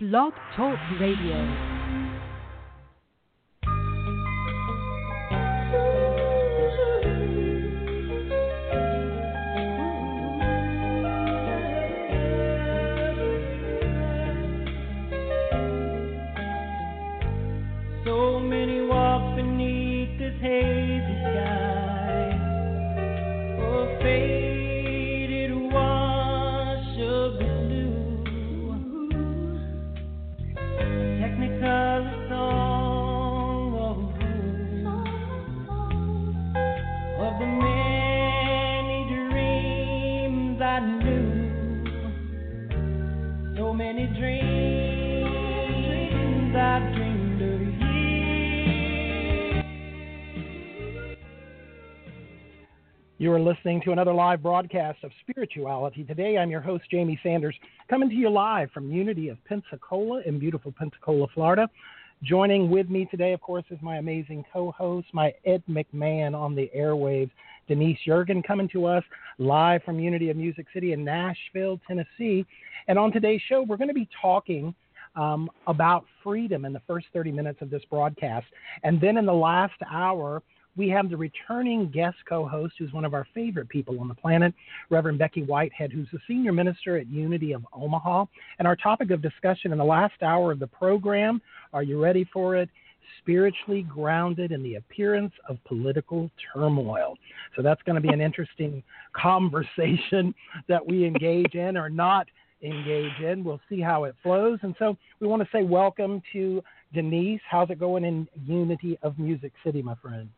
Blog Talk Radio. Are listening to another live broadcast of Spirituality. Today, I'm your host, Jamie Sanders, coming to you live from Unity of Pensacola in beautiful Pensacola, Florida. Joining with me today, of course, is my amazing co host, my Ed McMahon on the airwaves, Denise Jurgen, coming to us live from Unity of Music City in Nashville, Tennessee. And on today's show, we're going to be talking um, about freedom in the first 30 minutes of this broadcast. And then in the last hour, we have the returning guest co host, who's one of our favorite people on the planet, Reverend Becky Whitehead, who's the senior minister at Unity of Omaha. And our topic of discussion in the last hour of the program are you ready for it? Spiritually grounded in the appearance of political turmoil. So that's going to be an interesting conversation that we engage in or not engage in. We'll see how it flows. And so we want to say welcome to Denise. How's it going in Unity of Music City, my friend?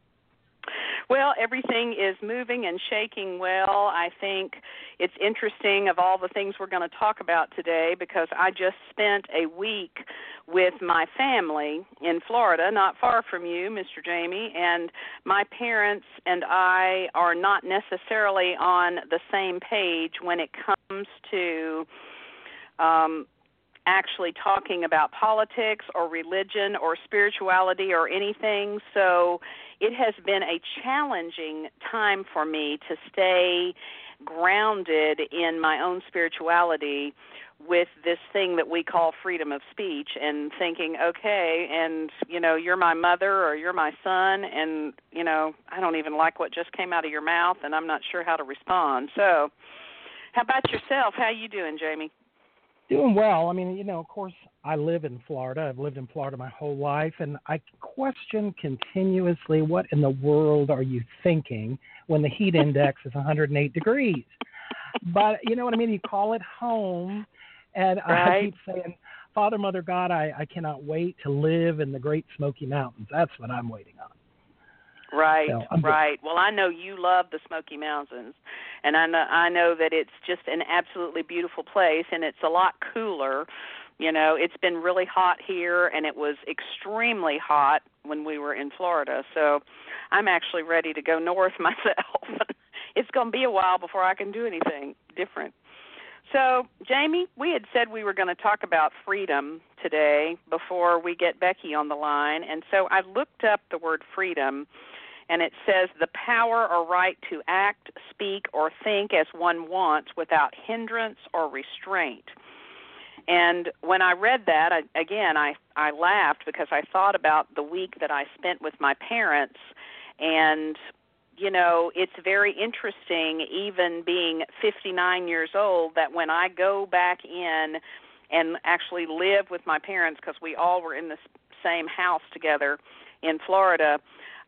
Well, everything is moving and shaking well. I think it's interesting of all the things we're going to talk about today because I just spent a week with my family in Florida, not far from you, Mr. Jamie, and my parents and I are not necessarily on the same page when it comes to um actually talking about politics or religion or spirituality or anything. So it has been a challenging time for me to stay grounded in my own spirituality with this thing that we call freedom of speech and thinking okay and you know you're my mother or you're my son and you know I don't even like what just came out of your mouth and I'm not sure how to respond. So how about yourself? How you doing, Jamie? Doing well. I mean, you know, of course, I live in Florida. I've lived in Florida my whole life, and I question continuously what in the world are you thinking when the heat index is 108 degrees? But you know what I mean? You call it home, and I keep saying, Father, Mother, God, I, I cannot wait to live in the Great Smoky Mountains. That's what I'm waiting on. Right, So, I'm good. right. Well, I know you love the Smoky Mountains, and I know I know that it's just an absolutely beautiful place, and it's a lot cooler. You know, it's been really hot here, and it was extremely hot when we were in Florida. So, I'm actually ready to go north myself. it's going to be a while before I can do anything different. So, Jamie, we had said we were going to talk about freedom today before we get Becky on the line, and so I looked up the word freedom and it says the power or right to act, speak, or think as one wants without hindrance or restraint. And when I read that, I, again, I I laughed because I thought about the week that I spent with my parents, and you know, it's very interesting, even being 59 years old, that when I go back in and actually live with my parents, because we all were in the same house together in Florida,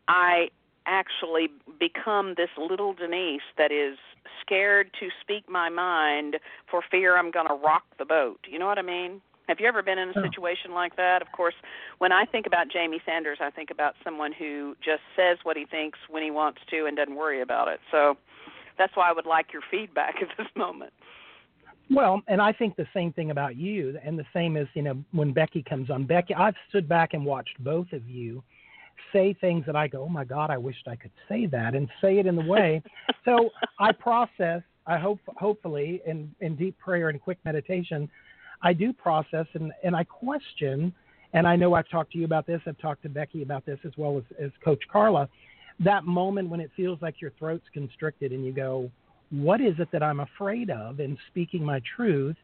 I actually become this little Denise that is scared to speak my mind for fear I'm going to rock the boat. You know what I mean? Have you ever been in a Oh. situation like that? Of course, when I think about Jamie Sanders, I think about someone who just says what he thinks when he wants to and doesn't worry about it. So that's why I would like your feedback at this moment. Well, and I think the same thing about you, and the same as you know when Becky comes on. Becky, I've stood back and watched both of you say things that I go, oh my God, I wished I could say that, and say it in the way. so I process. I hope, hopefully, in in deep prayer and quick meditation, I do process and and I question. And I know I've talked to you about this. I've talked to Becky about this as well as as Coach Carla. That moment when it feels like your throat's constricted and you go, what is it that I'm afraid of in speaking my truth?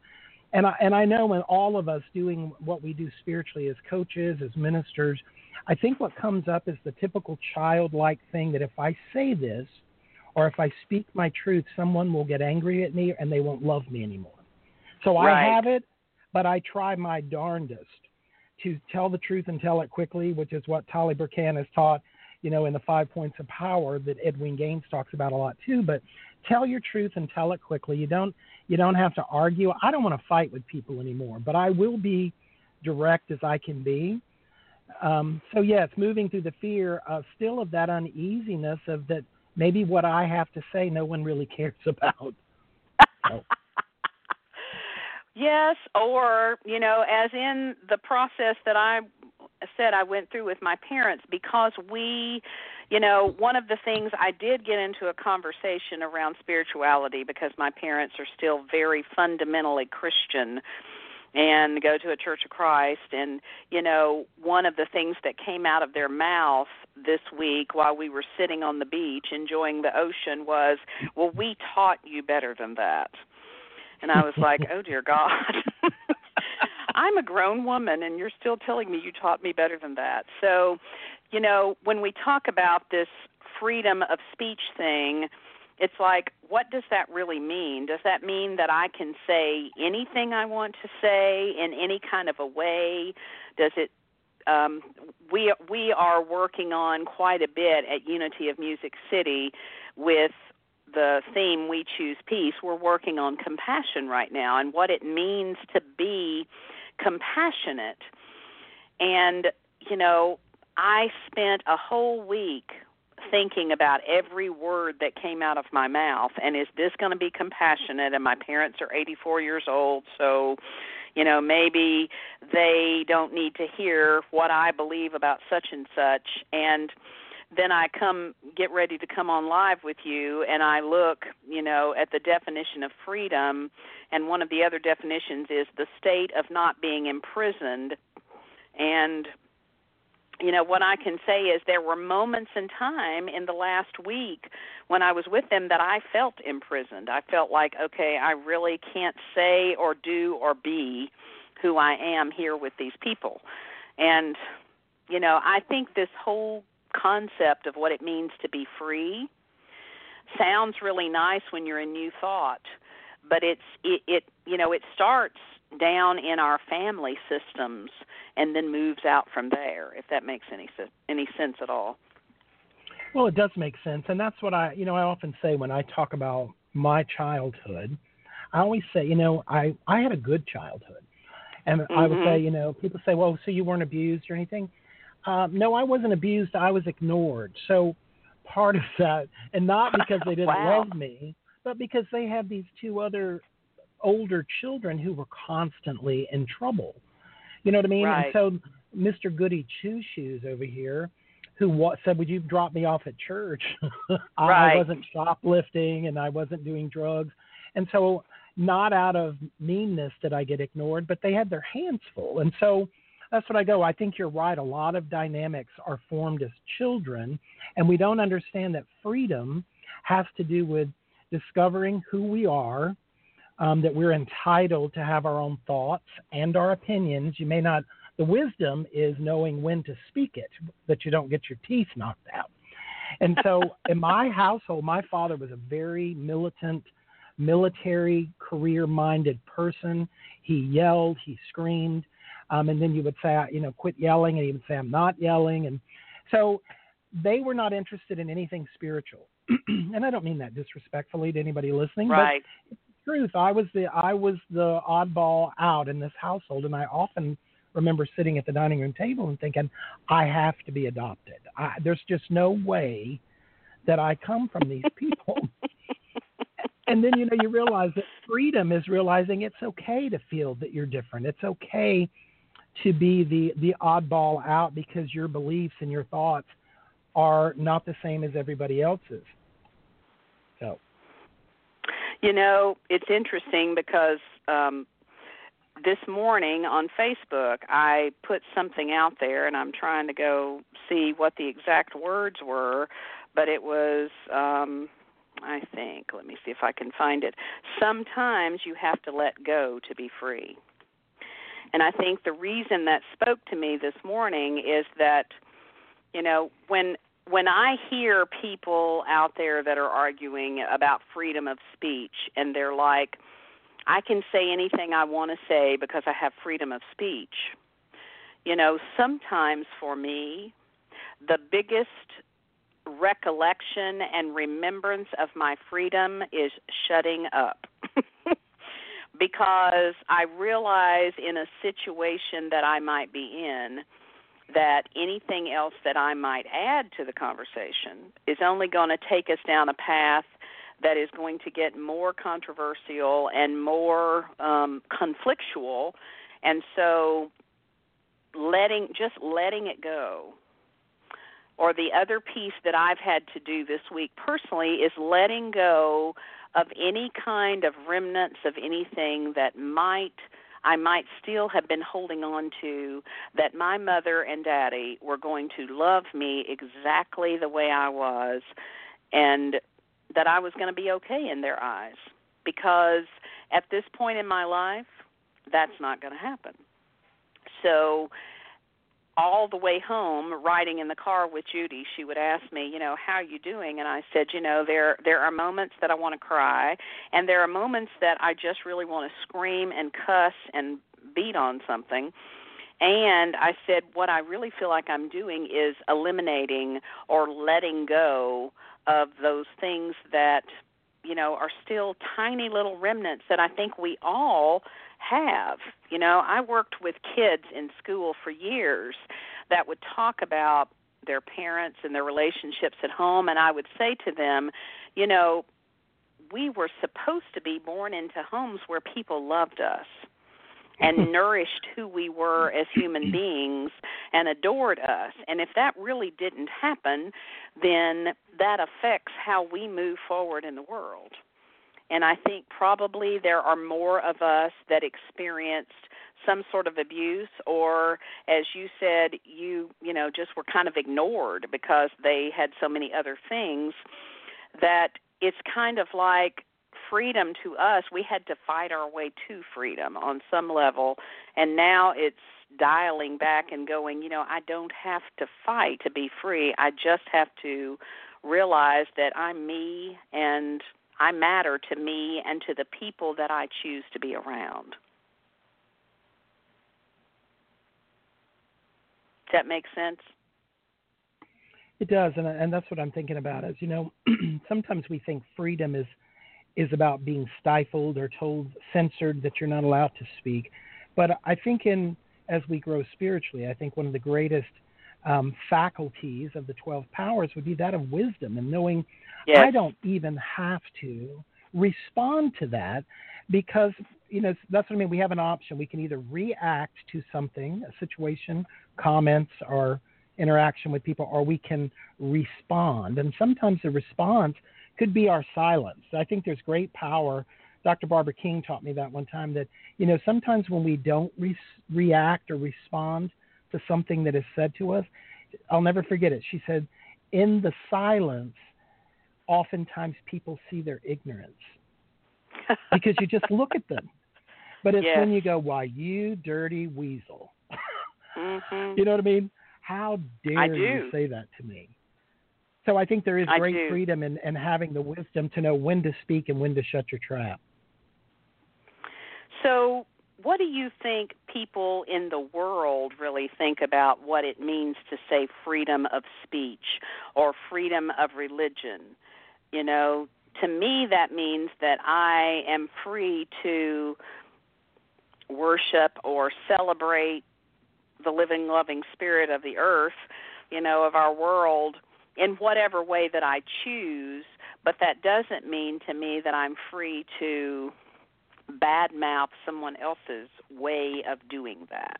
and I and I know in all of us doing what we do spiritually as coaches, as ministers, I think what comes up is the typical childlike thing that if I say this or if I speak my truth, someone will get angry at me and they won't love me anymore. So right. I have it, but I try my darndest to tell the truth and tell it quickly, which is what Tolly Burkan has taught, you know, in the five points of power that Edwene Gaines talks about a lot too. But tell your truth and tell it quickly. You don't you don't have to argue. I don't want to fight with people anymore, but I will be direct as I can be. Um, so yes, moving through the fear uh, still of that uneasiness of that maybe what I have to say no one really cares about. Yes, or you know, as in the process that I said I went through with my parents because we you know, one of the things I did get into a conversation around spirituality because my parents are still very fundamentally Christian and go to a Church of Christ. And, you know, one of the things that came out of their mouth this week while we were sitting on the beach enjoying the ocean was, Well, we taught you better than that. And I was like, Oh, dear God. I'm a grown woman and you're still telling me you taught me better than that. So, you know, when we talk about this freedom of speech thing, it's like, what does that really mean? Does that mean that I can say anything I want to say in any kind of a way? Does it um, we we are working on quite a bit at Unity of Music City with the theme we choose peace we're working on compassion right now and what it means to be compassionate and you know I spent a whole week thinking about every word that came out of my mouth and is this going to be compassionate? And my parents are 84 years old so you know maybe they don't need to hear what I believe about such and such. And then I come get ready to come on live with you and I look, you know, at the definition of freedom. And one of the other definitions is the state of not being imprisoned. And you know what I can say is there were moments in time in the last week when I was with them that I felt imprisoned. I felt like okay, I really can't say or do or be who I am here with these people. And you know, I think this whole concept of what it means to be free sounds really nice when you're in new thought, but it's it, it you know, it starts down in our family systems and then moves out from there if that makes any any sense at all well it does make sense and that's what i you know i often say when i talk about my childhood i always say you know i i had a good childhood and mm-hmm. i would say you know people say well so you weren't abused or anything um, no i wasn't abused i was ignored so part of that and not because they didn't wow. love me but because they had these two other older children who were constantly in trouble. You know what I mean? Right. And so Mr. Goody Two Shoes over here, who what, said, "Would you drop me off at church?" I, right. I wasn't shoplifting and I wasn't doing drugs, and so not out of meanness did I get ignored, but they had their hands full, and so that's what I go. I think you're right. A lot of dynamics are formed as children, and we don't understand that freedom has to do with discovering who we are um, that we're entitled to have our own thoughts and our opinions. You may not, the wisdom is knowing when to speak it, that you don't get your teeth knocked out. And so in my household, my father was a very militant, military, career minded person. He yelled, he screamed. Um, and then you would say, you know, quit yelling, and he would say, I'm not yelling. And so they were not interested in anything spiritual. and I don't mean that disrespectfully to anybody listening, right. but truth, I was the I was the oddball out in this household, and I often remember sitting at the dining room table and thinking, I have to be adopted. I, there's just no way that I come from these people. and then you know you realize that freedom is realizing it's okay to feel that you're different. It's okay to be the the oddball out because your beliefs and your thoughts are not the same as everybody else's. So you know, it's interesting because um this morning on Facebook, I put something out there, and I'm trying to go see what the exact words were, but it was um, I think, let me see if I can find it. Sometimes you have to let go to be free. And I think the reason that spoke to me this morning is that, you know, when when I hear people out there that are arguing about freedom of speech and they're like, I can say anything I want to say because I have freedom of speech. You know, sometimes for me, the biggest recollection and remembrance of my freedom is shutting up. because I realize in a situation that I might be in that anything else that I might add to the conversation is only going to take us down a path that is going to get more controversial and more um, conflictual. And so letting just letting it go or the other piece that I've had to do this week personally is letting go of any kind of remnants of anything that might I might still have been holding on to that my mother and daddy were going to love me exactly the way I was and that I was going to be okay in their eyes because at this point in my life that's not going to happen. So all the way home riding in the car with Judy she would ask me you know how are you doing? And I said you know there there are moments that I want to cry and there are moments that I just really want to scream and cuss and beat on something. And I said what I really feel like I'm doing is eliminating or letting go of those things that you know are still tiny little remnants that I think we all have. You know, I worked with kids in school for years that would talk about their parents and their relationships at home, and I would say to them, you know, we were supposed to be born into homes where people loved us and nourished who we were as human beings and adored us. And if that really didn't happen, then that affects how we move forward in the world and I think probably there are more of us that experienced some sort of abuse or as you said you you know just were kind of ignored because they had so many other things that it's kind of like freedom to us. We had to fight our way to freedom on some level. And now it's dialing back and going you know I don't have to fight to be free. I just have to realize that I'm me and I matter to me and to the people that I choose to be around. Does that make sense? It does, and and that's what I'm thinking about. Is you know, sometimes we think freedom is is about being stifled or told censored that you're not allowed to speak, but I think in as we grow spiritually, I think one of the greatest um, faculties of the 12 powers would be that of wisdom and knowing yes. I don't even have to respond to that because you know that's what I mean. We have an option. We can either react to something, a situation, comments, or interaction with people, or we can respond. And sometimes the response could be our silence. I think there's great power. Dr. Barbara King taught me that one time that you know sometimes when we don't re- react or respond to something that is said to us, I'll never forget it. She said, "In the silence, oftentimes people see their ignorance because you just look at them. But it's yes. when you go, "Why you dirty weasel?" mm-hmm. You know what I mean? How dare you say that to me? So I think there is great freedom in, in having the wisdom to know when to speak and when to shut your trap. So, what do you think people in the world really think about what it means to say freedom of speech or freedom of religion? You know, to me, that means that I am free to worship or celebrate the living, loving spirit of the earth, you know, of our world in whatever way that I choose. But that doesn't mean to me that I'm free to badmouth someone else's way of doing that.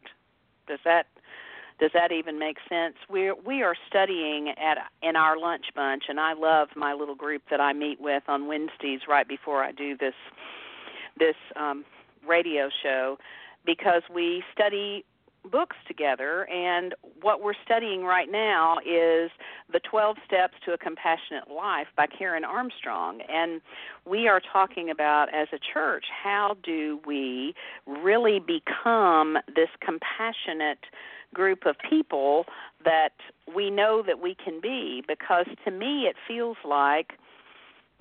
Does that does that even make sense? We're we are studying at in our lunch bunch, and I love my little group that I meet with on Wednesdays right before I do this this um, radio show because we study books together and what we're studying right now is the 12 steps to a compassionate life by Karen Armstrong. And we are talking about as a church how do we really become this compassionate group of people that we know that we can be? Because to me it feels like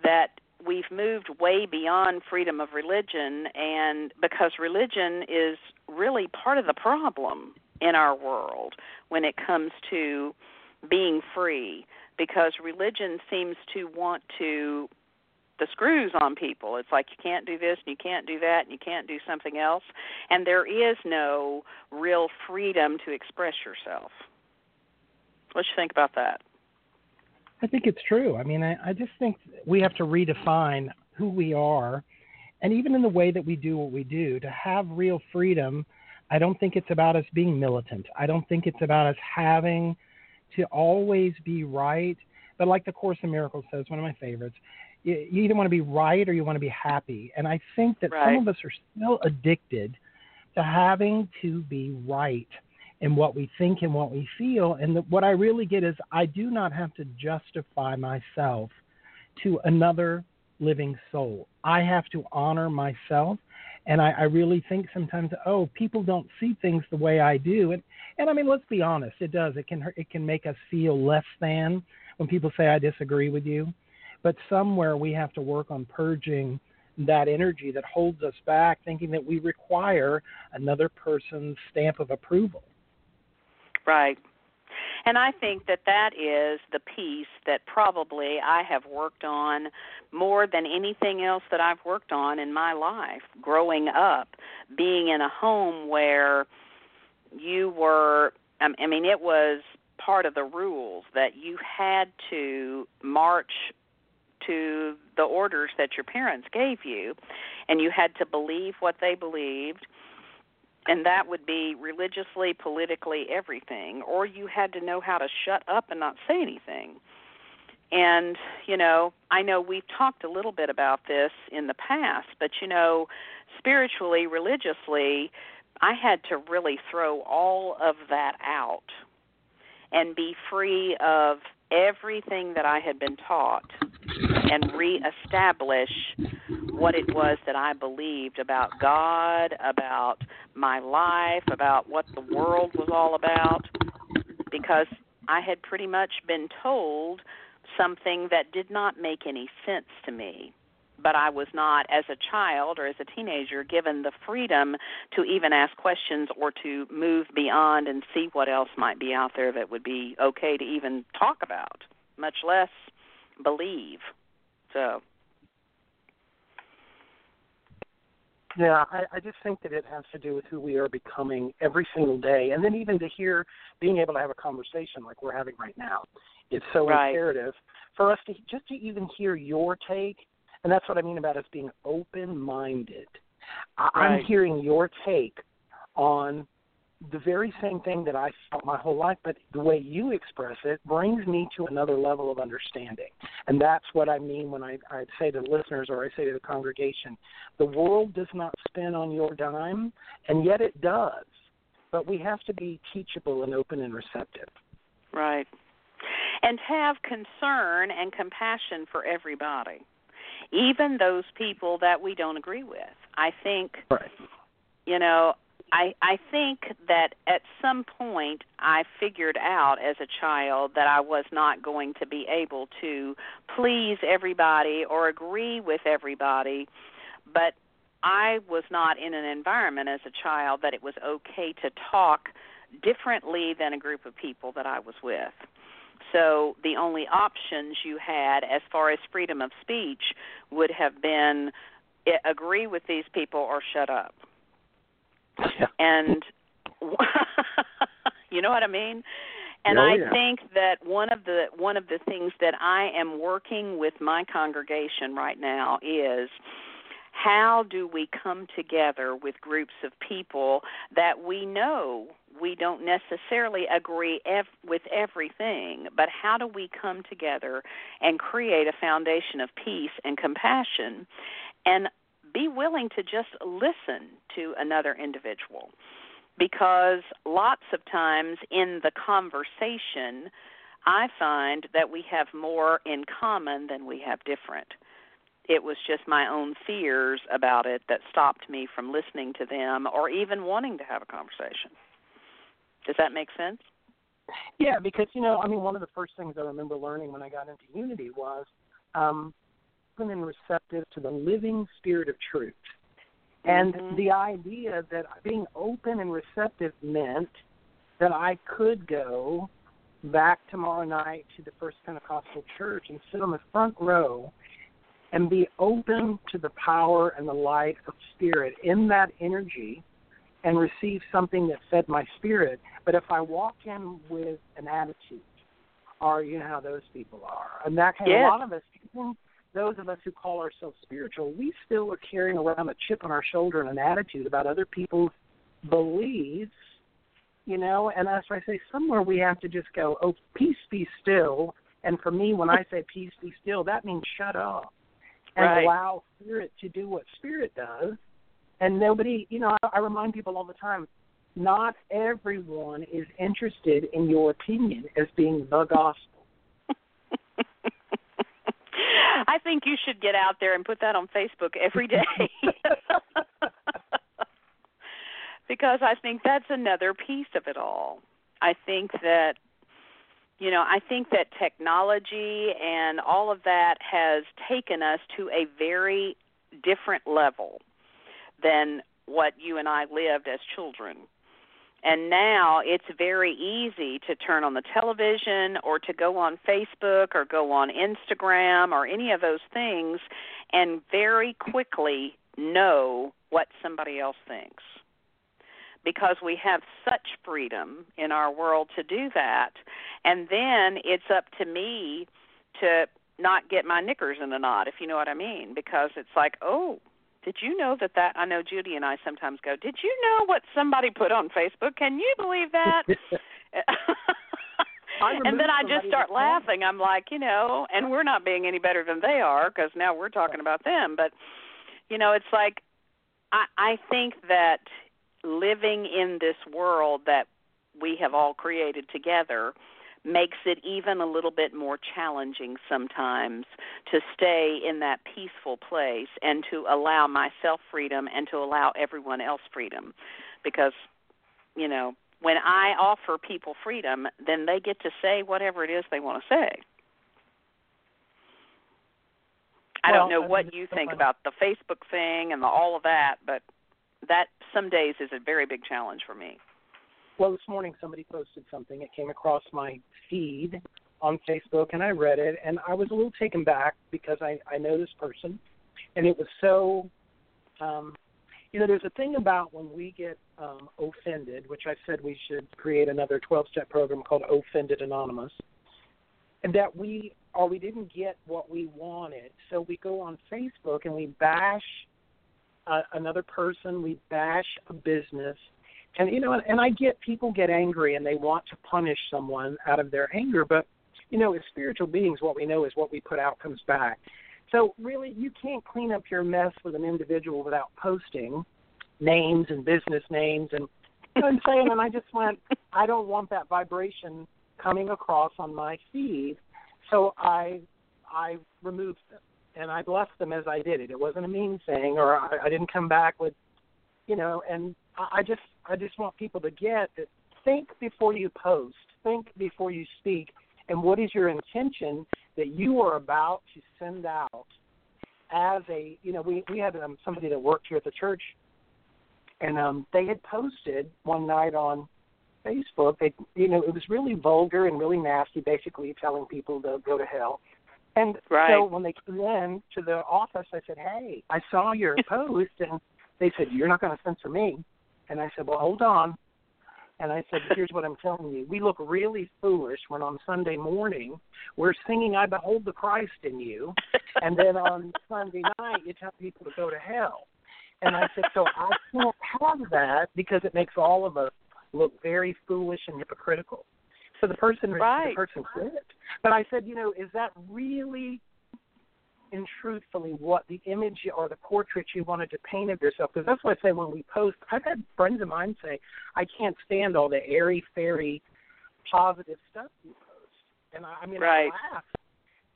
that we've moved way beyond freedom of religion and because religion is really part of the problem in our world when it comes to being free because religion seems to want to the screws on people. It's like you can't do this and you can't do that and you can't do something else and there is no real freedom to express yourself. What you think about that? I think it's true. I mean, I, I just think we have to redefine who we are, and even in the way that we do what we do, to have real freedom. I don't think it's about us being militant. I don't think it's about us having to always be right. But like the Course in Miracles says, one of my favorites, you, you either want to be right or you want to be happy. And I think that right. some of us are still addicted to having to be right in what we think and what we feel. And the, what I really get is I do not have to justify myself to another living soul. I have to honor myself. And I, I really think sometimes, oh, people don't see things the way I do. And, and I mean, let's be honest, it does. It can it can make us feel less than when people say I disagree with you. But somewhere we have to work on purging that energy that holds us back, thinking that we require another person's stamp of approval. Right. And I think that that is the piece that probably I have worked on more than anything else that I've worked on in my life growing up, being in a home where you were, um, I mean, it was part of the rules that you had to march to the orders that your parents gave you, and you had to believe what they believed and that would be religiously, politically, everything, or you had to know how to shut up and not say anything. And, you know, I know we've talked a little bit about this in the past, but, you know, spiritually, religiously, I had to really throw all of that out and be free of everything that I had been taught and reestablish what it was that I believed about God, about my life, about what the world was all about, because I had pretty much been told something that did not make any sense to me. But I was not, as a child or as a teenager, given the freedom to even ask questions or to move beyond and see what else might be out there that would be okay to even talk about, much less believe. So Yeah, I, I just think that it has to do with who we are becoming every single day, and then even to hear, being able to have a conversation like we're having right now, it's so right. imperative for us to just to even hear your take, and that's what I mean about us being open-minded. I, right. I'm hearing your take on the very same thing that I felt my whole life, but the way you express it brings me to another level of understanding. And that's what I mean when I, I say to listeners or I say to the congregation the world does not spin on your dime, and yet it does. But we have to be teachable and open and receptive. Right. And have concern and compassion for everybody, even those people that we don't agree with. I think, right. you know, I I think that at some point I figured out as a child that I was not going to be able to please everybody or agree with everybody, but I was not in an environment as a child that it was okay to talk differently than a group of people that I was with. So the only options you had as far as freedom of speech would have been eh, agree with these people or shut up yeah. and you know what I mean? And oh, I yeah. think that one of the one of the things that I am working with my congregation right now is how do we come together with groups of people that we know we don't necessarily agree ev- with everything, but how do we come together and create a foundation of peace and compassion? And be willing to just listen to another individual. because lots of times in the conversation, I find that we have more in common than we have different. It was just my own fears about it that stopped me from listening to them or even wanting to have a conversation. Does that make sense? Yeah, because you know, I mean, one of the first things I remember learning when I got into Unity was um, open and receptive to the living spirit of truth. And mm-hmm. the idea that being open and receptive meant that I could go back tomorrow night to the First Pentecostal Church and sit on the front row and be open to the power and the light of spirit in that energy and receive something that fed my spirit. But if I walk in with an attitude, or you know how those people are, and that kind yeah. a lot of us, even those of us who call ourselves spiritual, we still are carrying around a chip on our shoulder and an attitude about other people's beliefs, you know. And that's why I say somewhere we have to just go, oh, peace be still. And for me, when I say peace be still, that means shut up and right. allow spirit to do what spirit does. And nobody, you know, I, I remind people all the time, not everyone is interested in your opinion as being the gospel. I think you should get out there and put that on Facebook every day. because I think that's another piece of it all. I think that you know, I think that technology and all of that has taken us to a very different level than what you and I lived as children. And now it's very easy to turn on the television or to go on Facebook or go on Instagram or any of those things and very quickly know what somebody else thinks. Because we have such freedom in our world to do that. And then it's up to me to not get my knickers in a knot, if you know what I mean. Because it's like, oh, did you know that that I know Judy and I sometimes go, Did you know what somebody put on Facebook? Can you believe that? and then I just start laughing. I'm like, you know, and we're not being any better than they are because now we're talking about them. But you know, it's like I I think that living in this world that we have all created together makes it even a little bit more challenging sometimes to stay in that peaceful place and to allow myself freedom and to allow everyone else freedom. Because you know when i offer people freedom then they get to say whatever it is they want to say. I don't know what you think about the Facebook thing and the, all of that, but that some days is a very big challenge for me. Well, this morning somebody posted something. It came across my feed on Facebook, and I read it, and I was a little taken back because I I know this person, and it was so. Um, you know, there's a thing about when we get um, offended, which I said we should create another 12-step program called Offended Anonymous, and that we or we didn't get what we wanted, so we go on Facebook and we bash uh, another person, we bash a business, and you know, and I get people get angry and they want to punish someone out of their anger, but you know, as spiritual beings, what we know is what we put out comes back. So really, you can't clean up your mess with an individual without posting names and business names and you know I'm saying. And I just went, I don't want that vibration coming across on my feed, so I I removed them and I blessed them as I did it. It wasn't a mean thing, or I, I didn't come back with, you know, and I just I just want people to get that think before you post, think before you speak, and what is your intention that you are about to send out as a you know we we had um, somebody that worked here at the church, and um, they had posted one night on Facebook. They you know it was really vulgar and really nasty, basically telling people to go to hell. And right. so when they came in to the office, I said, "Hey, I saw your post," and they said, "You're not going to censor me." And I said, Well, hold on. And I said, Here's what I'm telling you. We look really foolish when on Sunday morning we're singing, I behold the Christ in you. And then on Sunday night, you tell people to go to hell. And I said, So I can't have that because it makes all of us look very foolish and hypocritical. So the person, right. the person quit. But I said, you know, is that really and truthfully what the image or the portrait you wanted to paint of yourself. Because that's what I say when we post. I've had friends of mine say, I can't stand all the airy fairy positive stuff you post. And I, I mean, right. I laugh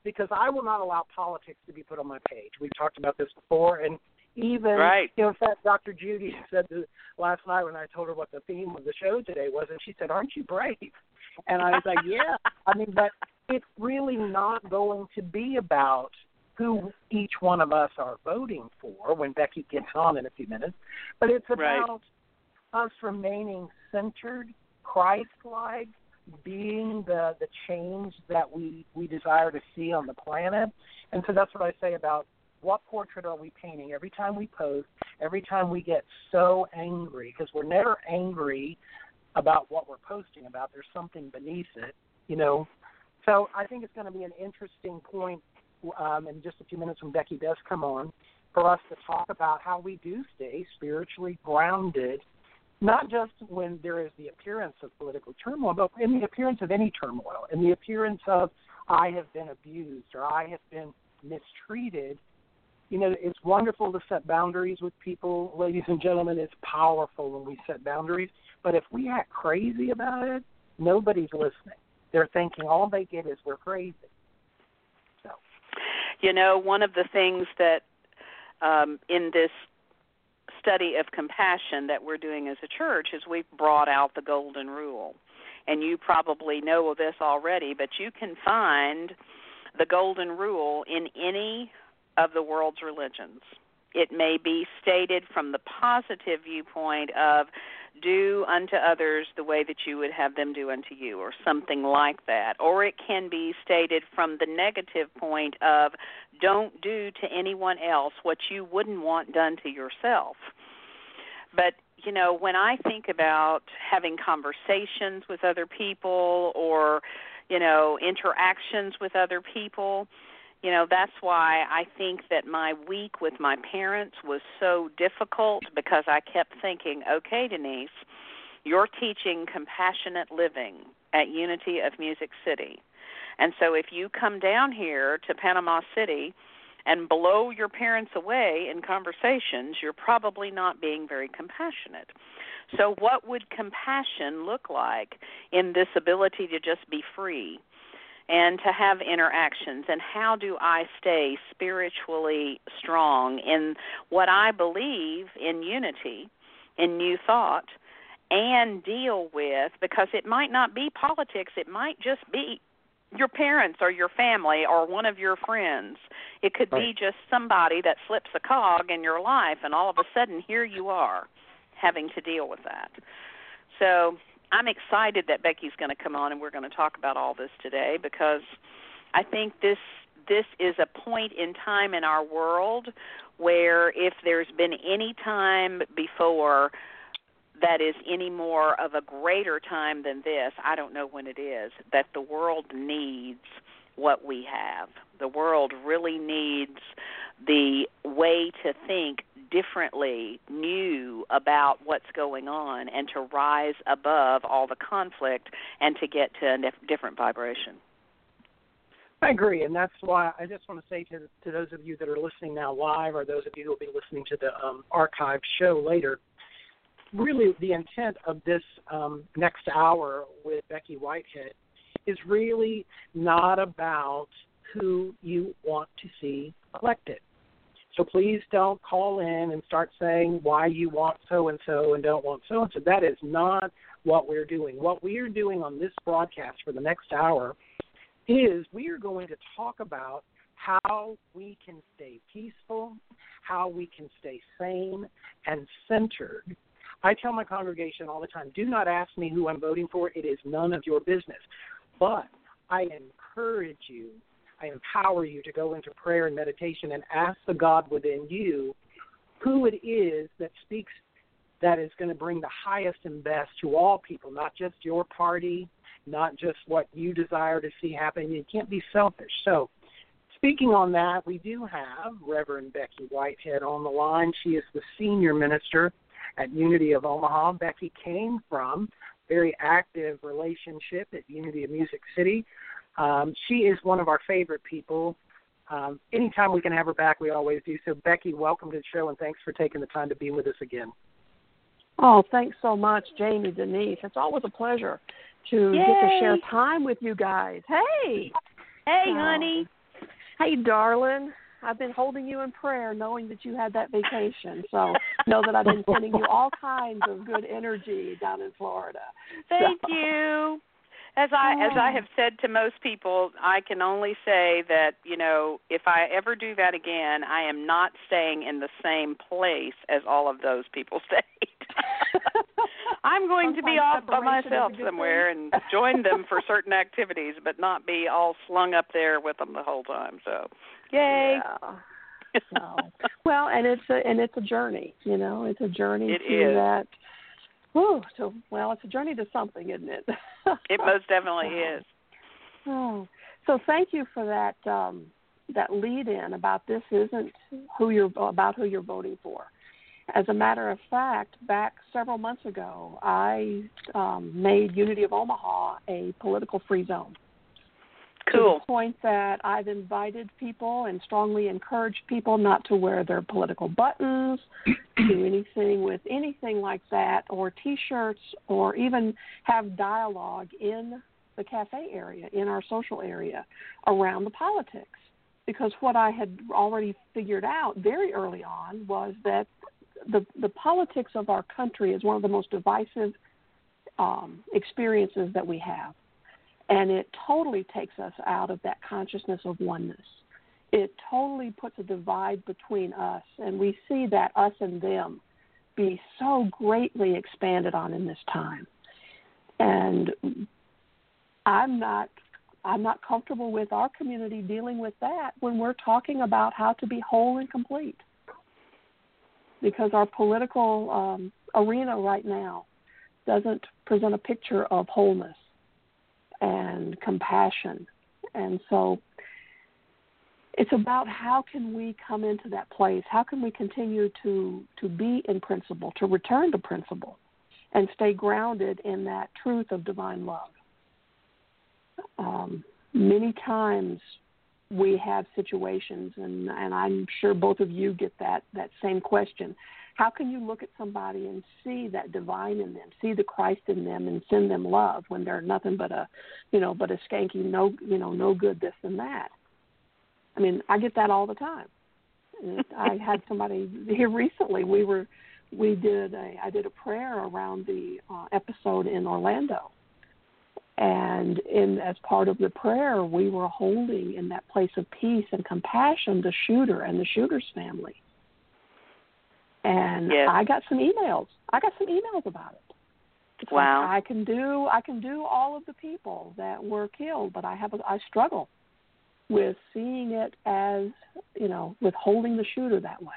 because I will not allow politics to be put on my page. We've talked about this before, and even right. you know, in fact, Dr. Judy said this last night when I told her what the theme of the show today was, and she said, "Aren't you brave?" And I was like, "Yeah." I mean, but it's really not going to be about who each one of us are voting for when Becky gets on in a few minutes, but it's about right. us remaining centered, Christ-like, being the the change that we we desire to see on the planet. And so that's what I say about what portrait are we painting every time we post, every time we get so angry because we're never angry about what we're posting about. There's something beneath it, you know. So I think it's going to be an interesting point um, in just a few minutes when Becky does come on for us to talk about how we do stay spiritually grounded not just when there is the appearance of political turmoil, but in the appearance of any turmoil, in the appearance of I have been abused or I have been mistreated. You know, it's wonderful to set boundaries with people, ladies and gentlemen. It's powerful when we set boundaries. But if we act crazy about it, nobody's listening. They're thinking all they get is we're crazy. So, you know, one of the things that um, in this study of compassion that we're doing as a church is we've brought out the golden rule. And you probably know this already, but you can find the golden rule in any of the world's religions. It may be stated from the positive viewpoint of do unto others the way that you would have them do unto you, or something like that. Or it can be stated from the negative point of don't do to anyone else what you wouldn't want done to yourself. But you know, when I think about having conversations with other people or, you know, interactions with other people, you know that's why i think that my week with my parents was so difficult because i kept thinking okay denise you're teaching compassionate living at unity of music city. And so if you come down here to panama city and blow your parents away in conversations you're probably not being very compassionate. So what would compassion look like in this ability to just be free and to have interactions and how do I stay spiritually strong in what I believe in unity, in new thought, and deal with because it might not be politics, it might just be your parents or your family or one of your friends. It could be just somebody that flips a cog in your life and all of a sudden here you are having to deal with that. So I'm excited that Becky's going to come on and we're going to talk about all this today because I think this this is a point in time in our world where if there's been any time before that is any more of a greater time than this, I don't know when it is, that the world needs what we have. The world really needs the way to think differently, knew about what's going on, and to rise above all the conflict and to get to a different vibration. I agree, and that's why I just want to say to to those of you that are listening now live, or those of you who will be listening to the um, show later, really the intent of this um, next hour with Becky Whitehead is really not about who you want to see elected. So please don't call in and start saying why you want so and so and don't want so and so. That is not what we're doing. What we are doing on this broadcast for the next hour is we are going to talk about how we can stay peaceful, how we can stay sane and centered. I tell my congregation all the time do not ask me who I'm voting for, it is none of your business. But I encourage you I empower you to go into prayer and meditation and ask the God within you who it is that speaks that is going to bring the highest and best to all people, not just your party, not just what you desire to see happen. You can't be selfish. So, speaking on that, we do have Reverend Becky Whitehead on the line. She is the senior minister at Unity of Omaha. Becky came from very active relationship at Unity of Music City um, she is one of our favorite people um, anytime we can have her back, we always do. So, Becky, welcome to the show, and thanks for taking the time to be with us again. Oh, thanks so much, Jamie, Denise. It's always a pleasure to Yay. get to share time with you guys. Hey, hey, Oh. honey. hey, darling. I've been holding you in prayer, knowing that you had that vacation. So know that I've been sending you all kinds of good energy down in Florida. Thank So- you. As I as I Oh. have said to most people, I can only say that you know if I ever do that again, I am not staying in the same place as all of those people stayed. I'm going to be off by separation is a myself somewhere and join them for certain activities, but not be all slung up there with them the whole time. So, yay! Yeah. So, well, and it's a and it's a journey. You know, it's a journey It to is. that. Whew, to well, it's a journey to something, isn't it? It most definitely So- is. Oh, so thank you for that um, that lead in about this isn't who you're about who you're voting for. As a matter of fact, back several months ago, I um, made Unity of Omaha a political free zone. Cool. To the point that I've invited people and strongly encouraged people not to wear their political buttons, anything with anything like that, or T-shirts, or even have dialogue in the cafe area, in our social area, around the politics. Because what I had already figured out very early on was that the the politics of our country is one of the most divisive um, experiences that we have and it totally takes us out of that consciousness of oneness. It totally puts a divide between us, and we see that us and them be so greatly expanded on in this time. And I'm not I'm not comfortable with our community dealing with that when we're talking about how to be whole and complete. Because our political um, arena right now doesn't present a picture of wholeness and compassion. And so it's about how can we come into that place? How can we continue to to be in principle, to return to principle and stay grounded in that truth of divine love? Um, many times we have situations and, and I'm sure both of you get that, that same question. How can you look at somebody and see that divine in them, see the Christ in them, and send them love when they're nothing but a, you know, but a skanky no, you know, no good this and that. I mean, I get that all the time. I had somebody here recently. We were, we did a, I did a prayer around the uh, episode in Orlando, and in as part of the prayer, we were holding in that place of peace and compassion the shooter and the shooter's family and Yes. I got some emails. I got some emails about it. It's like, Wow. I can do I can do all of the people that were killed, but I have a, I struggle with seeing it as you know with holding the shooter that way.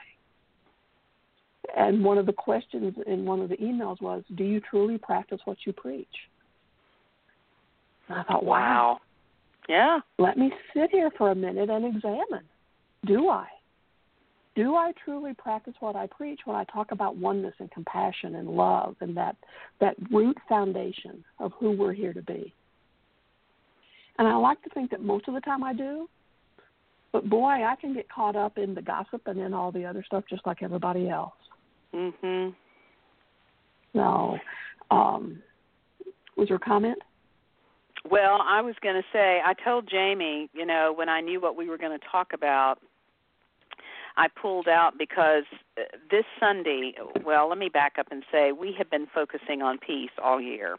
And one of the questions in one of the emails was, "Do you truly practice what you preach?" And I thought, wow, Wow. Yeah. let me sit here for a minute and examine. Do I? Do I truly practice what I preach when I talk about oneness and compassion and love and that that root foundation of who we're here to be? And I like to think that most of the time I do. But boy, I can get caught up in the gossip and in all the other stuff just like everybody else. Mhm. So, um, was your comment? Well, I was going to say, I told Jamie, you know, when I knew what we were going to talk about, I pulled out because uh, this Sunday, well, let me back up and say we have been focusing on peace all year.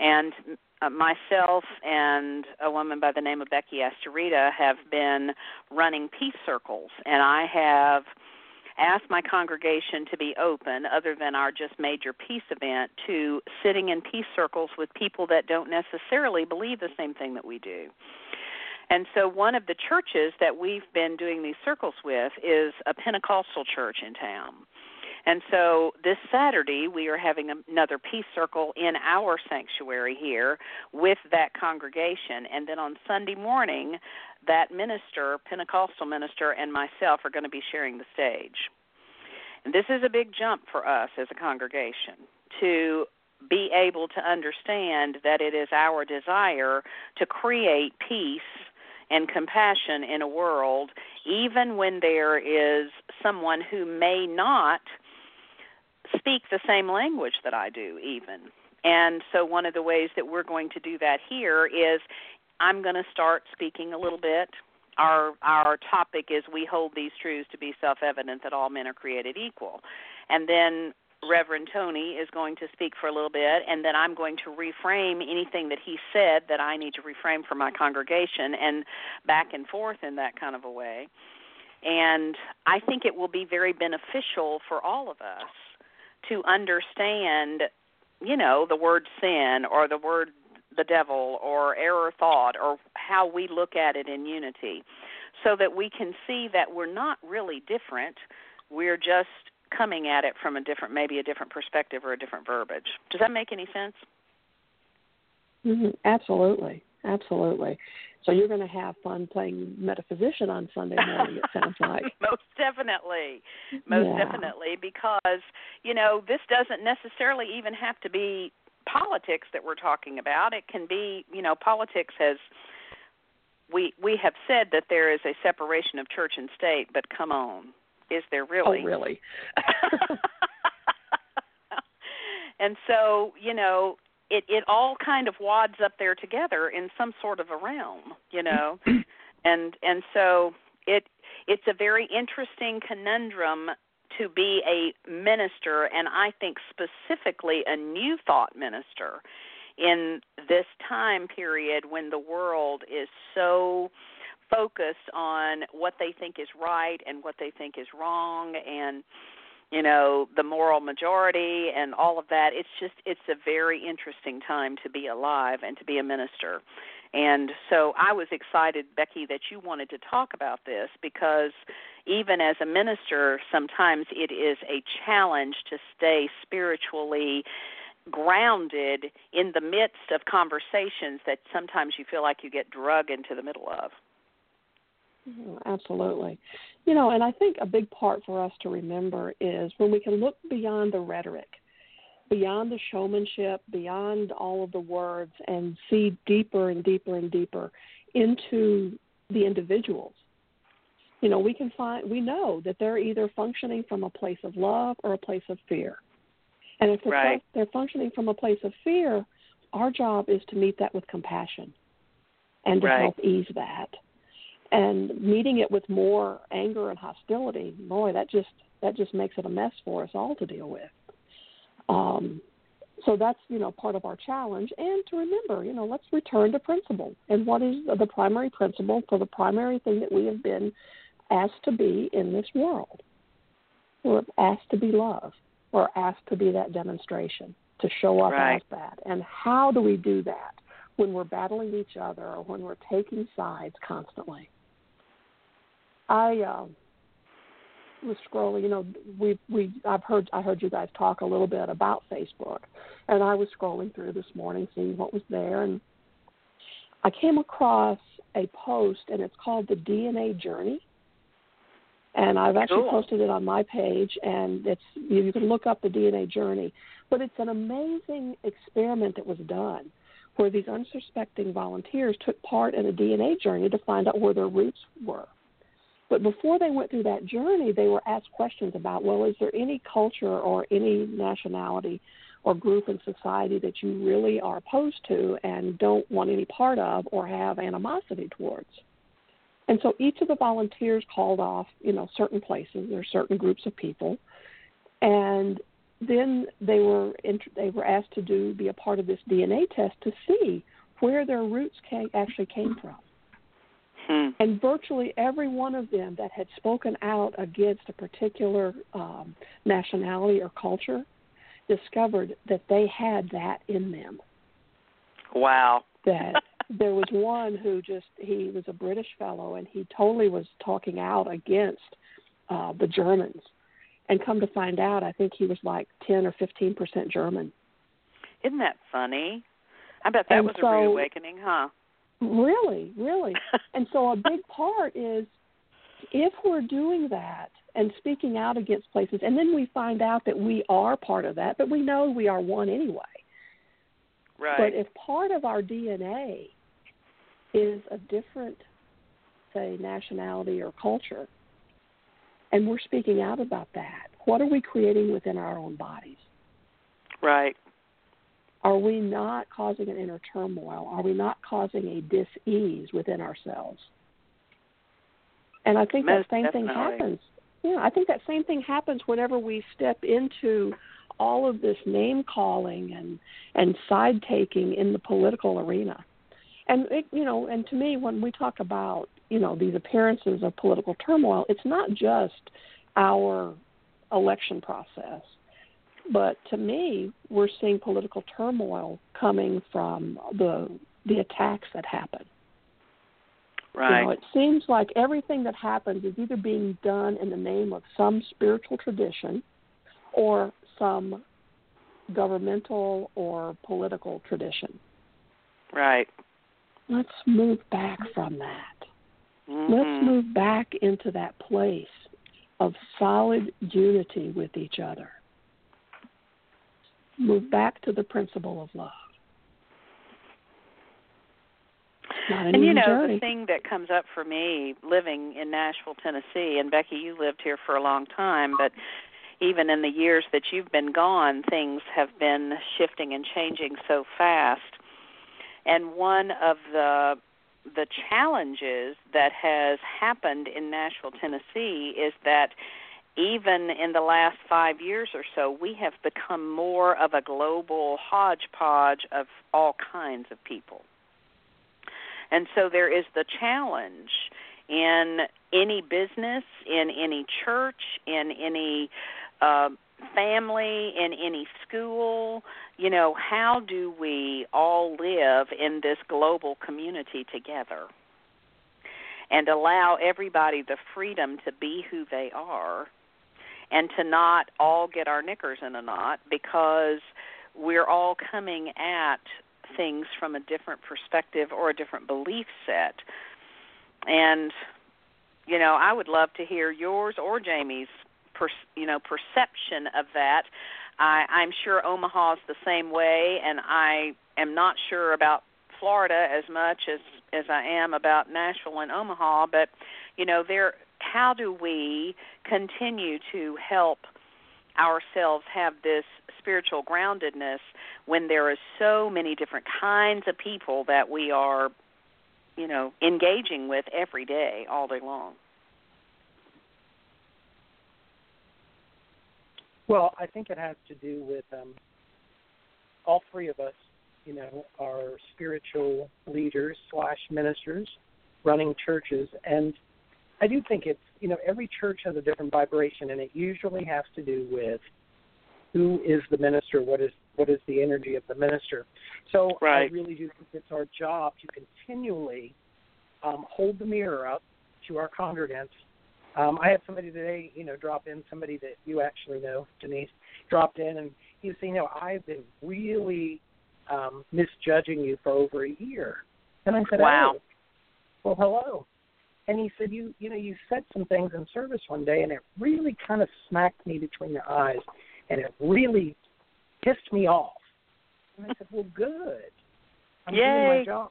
And uh, myself and a woman by the name of Becky Astorita have been running peace circles, and I have asked my congregation to be open, other than our just major peace event, to sitting in peace circles with people that don't necessarily believe the same thing that we do. And so, one of the churches that we've been doing these circles with is a Pentecostal church in town. And so, this Saturday, we are having another peace circle in our sanctuary here with that congregation. And then on Sunday morning, that minister, Pentecostal minister, and myself are going to be sharing the stage. And this is a big jump for us as a congregation to be able to understand that it is our desire to create peace and compassion in a world, even when there is someone who may not speak the same language that I do, even. And so, one of the ways that we're going to do that here is I'm going to start speaking a little bit. Our our topic is we hold these truths to be self-evident that all men are created equal. And then Reverend Tony is going to speak for a little bit, and then I'm going to reframe anything that he said that I need to reframe for my congregation, and back and forth in that kind of a way. And I think it will be very beneficial for all of us to understand, you know, the word sin or the word the devil or error thought or how we look at it in unity so that we can see that we're not really different. We're just coming at it from a different, maybe a different perspective or a different verbiage. Does that make any sense? Mm-hmm. Absolutely, absolutely. So you're going to have fun playing metaphysician on Sunday morning. It sounds like most definitely, most yeah. definitely, because you know this doesn't necessarily even have to be politics that we're talking about. It can be, you know, politics has. We we have said that there is a separation of church and state, but come on, is there really? Oh, really? and so, you know, it it all kind of wads up there together in some sort of a realm, you know. and and so it it's a very interesting conundrum to be a minister and I think specifically a new thought minister in this time period when the world is so focused on what they think is right and what they think is wrong and you know the moral majority and all of that it's just it's a very interesting time to be alive and to be a minister. And so i was excited becky that you wanted to talk about this because even as a minister sometimes it is a challenge to stay spiritually grounded in the midst of conversations that sometimes you feel like you get drug into the middle of. Mm-hmm, absolutely. You know, and I think a big part for us to remember is when we can look beyond the rhetoric, beyond the showmanship, beyond all of the words, and see deeper and deeper and deeper into the individuals. You know, we can find, we know that they're either functioning from a place of love or a place of fear. And if they're, right. they're functioning from a place of fear, our job is to meet that with compassion and to right. help ease that and meeting it with more anger and hostility, boy, that just that just makes it a mess for us all to deal with. Um, so that's you know part of our challenge, and to remember, you know, let's return to principle. And what is the primary principle for the primary thing that we have been asked to be in this world? We're asked to be love. We're asked to be that demonstration, to show up right. as that. And how do we do that when we're battling each other or when we're taking sides constantly? I uh, was scrolling. You know, we we I've heard I heard you guys talk a little bit about Facebook, and I was scrolling through this morning, seeing what was there, and I came across a post, and it's called the DNA Journey. And I've actually cool. posted it on my page, and it's you can look up the DNA Journey. But it's an amazing experiment that was done, where these unsuspecting volunteers took part in a DNA journey to find out where their roots were. But before they went through that journey, they were asked questions about, well, is there any culture or any nationality or group in society that you really are opposed to and don't want any part of or have animosity towards? And so each of the volunteers called off, you know, certain places or certain groups of people, and then they were they were asked to do be a part of this DNA test to see where their roots came, actually came from. Hmm. And virtually every one of them that had spoken out against a particular um, nationality or culture discovered that they had that in them. Wow. That there was one who just, he was a British fellow and he totally was talking out against uh, the Germans. And come to find out, I think he was like 10 or 15% German. Isn't that funny? I bet that And was so- a reawakening, huh? Really, really. and so a big part is if we're doing that and speaking out against places, and then we find out that we are part of that, but we know we are one anyway. Right. But if part of our DNA is a different say, nationality or culture. And we're speaking out about that. What are we creating within our own bodies? Right. Are we not causing an inner turmoil? Are we not causing a dis-ease within ourselves? And I think Most that same definitely. thing happens. Yeah, I think that same thing happens whenever we step into all of this name calling and and side taking in the political arena. And it, you know, and to me, when we talk about you know these appearances of political turmoil, it's not just our election process, but to me, we're seeing political turmoil coming from the the attacks that happen. Right. You know, it seems like everything that happens is either being done in the name of some spiritual tradition or some governmental or political tradition. right. Let's move back from that. Mhm. Let's move back into that place of solid unity with each other. Move back to the principle of love. An And you know, journey. the thing that comes up for me living in Nashville, Tennessee, and Becky, you lived here for a long time, but even in the years that you've been gone, things have been shifting and changing so fast. And one of the the challenges that has happened in Nashville, Tennessee is that even in the last 5 years or so, we have become more of a global hodgepodge of all kinds of people. And so there is the challenge in any business, in any church, in any uh, family, in any school. You know, how do we all live in this global community together? And allow everybody the freedom to be who they are and to not all get our knickers in a knot because we're all coming at things from a different perspective or a different belief set. And you know, I would love to hear yours or Jamie's per, you know perception of that. I, I'm sure Omaha's the same way, and I am not sure about Florida as much as as I am about Nashville and Omaha. But you know, there. How do we continue to help ourselves have this spiritual groundedness when there are so many different kinds of people that we are, you know, engaging with every day, all day long? Well, I think it has to do with um, all three of us, you know, are spiritual leaders slash ministers running churches, and I do think it's you know every church has a different vibration, and it usually has to do with who is the minister, what is what is the energy of the minister. So Right. I really do think it's our job to continually um, hold the mirror up to our congregants um, I had somebody today, you know, drop in, somebody that you actually know, Denise, dropped in, and he was saying, you know, I've been really um, misjudging you for over a year. And I said, Wow. oh, well, hello. And he said, you, you know, you said some things in service one day, and it really kind of smacked me between the eyes, and it really pissed me off. And I said, well, good. I'm doing my job.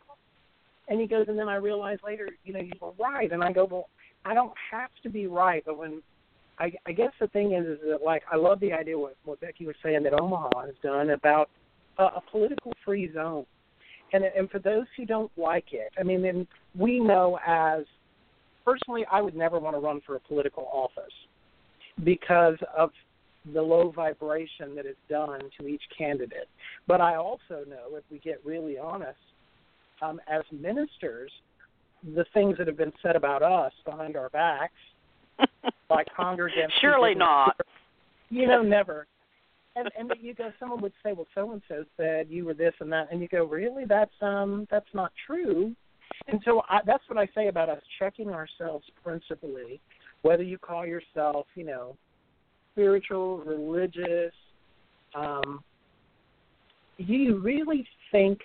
And he goes, and then I realized later, you know, you were right. And I go, well, I don't have to be right, but when I, I guess the thing is, is that like I love the idea what what Becky was saying that Omaha has done about a, a political free zone, and and for those who don't like it, I mean, then we know as personally, I would never want to run for a political office because of the low vibration that is done to each candidate. But I also know, if we get really honest, um, as ministers, the things that have been said about us behind our backs by congregants. Surely not. You know, never. And and you go, someone would say, well, so and so said you were this and that, and you go, really? That's um, that's not true. And so I, that's what I say about us checking ourselves principally, whether you call yourself, you know, spiritual, religious. Um, do you really think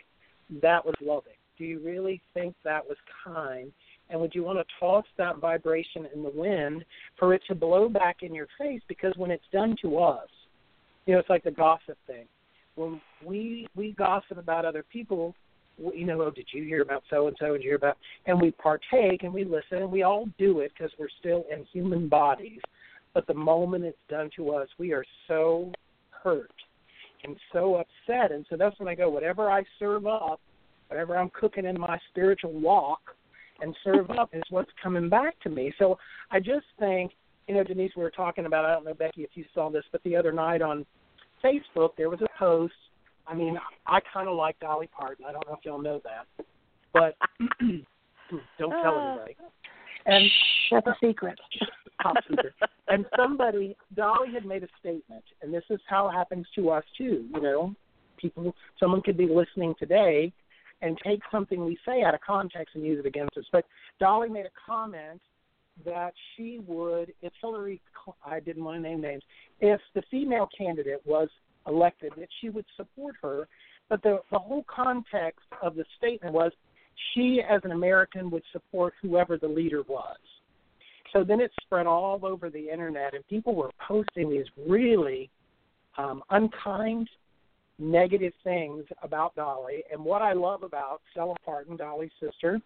that was loving? Do you really think that was kind? And would you want to toss that vibration in the wind for it to blow back in your face? Because when it's done to us, you know, it's like the gossip thing. When we we gossip about other people, you know, oh, did you hear about so and so? And you hear about, and we partake and we listen and we all do it because we're still in human bodies. But the moment it's done to us, we are so hurt and so upset. And so that's when I go, whatever I serve up, whatever I'm cooking in my spiritual walk and serve up is what's coming back to me. So I just think, you know, Denise, we were talking about, I don't know, Becky, if you saw this, but the other night on Facebook, there was a post. I mean, I kind of like Dolly Parton. I don't know if y'all know that, but don't tell Uh. anybody. And That's a secret. top secret. And somebody, Dolly had made a statement, and this is how it happens to us too. You know, people, someone could be listening today and take something we say out of context and use it against us. But Dolly made a comment that she would, if Hillary, I didn't want to name names, if the female candidate was elected, that she would support her. But the the whole context of the statement was she, as an American, would support whoever the leader was. So then it spread all over the internet, and people were posting these really um, unkind, negative things about Dolly. And what I love about Stella Parton, Dolly's sister,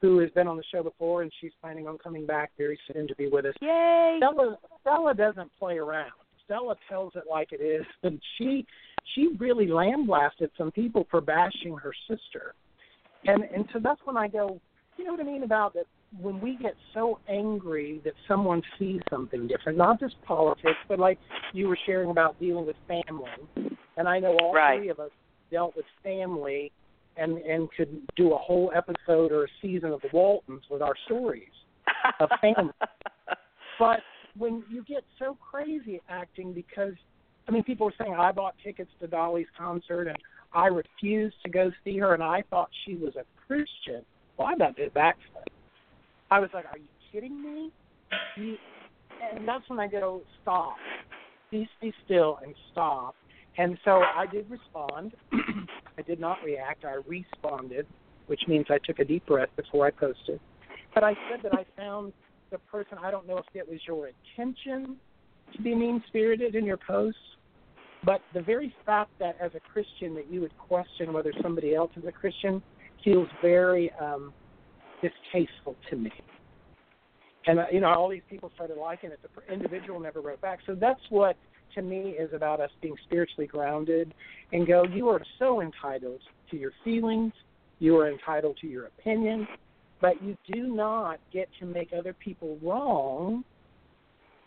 who has been on the show before, and she's planning on coming back very soon to be with us. Yay! Stella Stella doesn't play around. Stella tells it like it is, and she she really lambasted some people for bashing her sister, and and so that's when I go, you know what I mean about that when we get so angry that someone sees something different, not just politics, but like you were sharing about dealing with family, and I know all Right. three of us dealt with family, and and could do a whole episode or a season of the Waltons with our stories of family. But when you get so crazy acting because I mean people were saying I bought tickets to Dolly's concert and I refused to go see her and I thought she was a Christian. Well I about backflip. I was like, Are you kidding me? You, and that's when I go, Stop. Please be still and stop. And so I did respond. I did not react. I responded, which means I took a deep breath before I posted. But I said that I found the person, I don't know if it was your intention to be mean spirited in your posts, but the very fact that as a Christian that you would question whether somebody else is a Christian feels very um, distasteful to me. And uh, you know, all these people started liking it. The individual never wrote back. So that's what, to me, is about us being spiritually grounded and go. You are so entitled to your feelings. You are entitled to your opinion, but you do not get to make other people wrong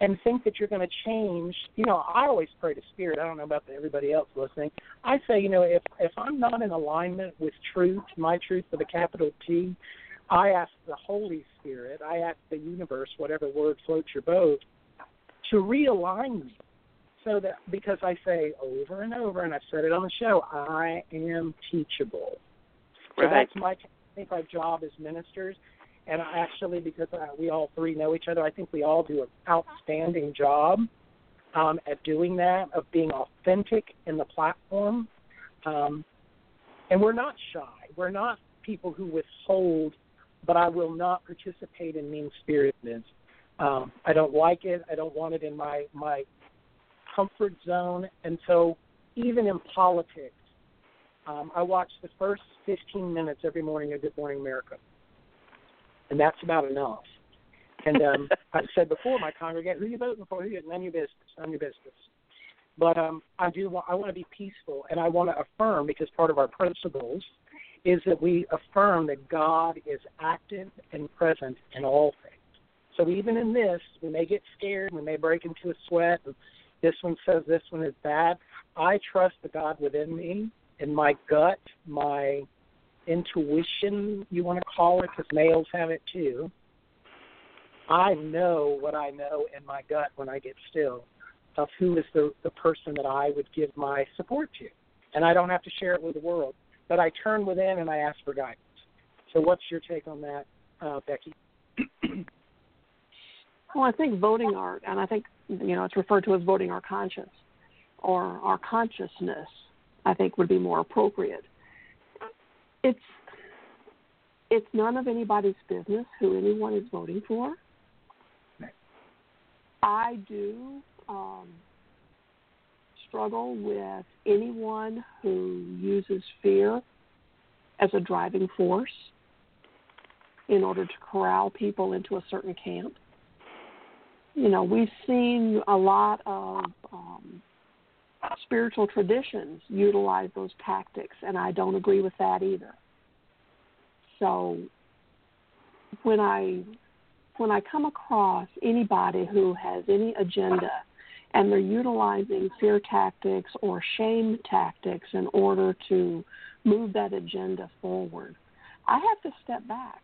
and think that you're going to change. You know, I always pray to Spirit. I don't know about everybody else listening. I say, you know, if if I'm not in alignment with truth, my truth with a capital T, I ask the Holy Spirit, I ask the universe, whatever word floats your boat, to realign me. So that because I say over and over, and I've said it on the show, I am teachable. So Right. that's my think our job as ministers. And actually, because uh, we all three know each other, I think we all do an outstanding job um, at doing that, of being authentic in the platform. Um, and we're not shy. We're not people who withhold, but I will not participate in mean spiritedness. Um, I don't like it. I don't want it in my my comfort zone. And so, even in politics, um, I watch the first 15 minutes every morning of Good Morning America, and that's about enough. And um, I've said before, my congregation, who you voting for? Who you, none of your business. None of your business. But um, I do. Want, I want to be peaceful, and I want to affirm because part of our principles is that we affirm that God is active and present in all things. So even in this, we may get scared, we may break into a sweat. And this one says this one is bad. I trust the God within me, in my gut, my intuition, you want to call it, because males have it too. I know what I know in my gut when I get still of who is the, the person that I would give my support to. And I don't have to share it with the world. But I turn within and I ask for guidance. So what's your take on that, uh, Becky? Well, I think voting our, and I think you know it's referred to as voting our conscience or our consciousness. I think would be more appropriate. It's it's none of anybody's business who anyone is voting for. I do um, struggle with anyone who uses fear as a driving force in order to corral people into a certain camp. You know, we've seen a lot of um, spiritual traditions utilize those tactics, and I don't agree with that either. So when I when I come across anybody who has any agenda and they're utilizing fear tactics or shame tactics in order to move that agenda forward, I have to step back.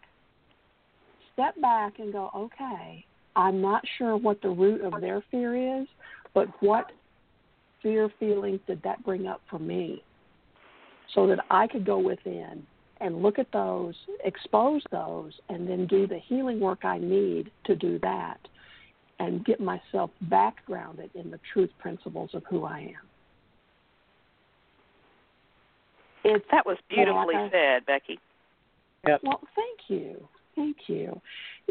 Step back and go, okay, I'm not sure what the root of their fear is, but what fear feelings did that bring up for me? So that I could go within and look at those, expose those, and then do the healing work I need to do that and get myself back grounded in the truth principles of who I am. It's, that was beautifully I, said, Becky. Yep. Well, thank you. Thank you.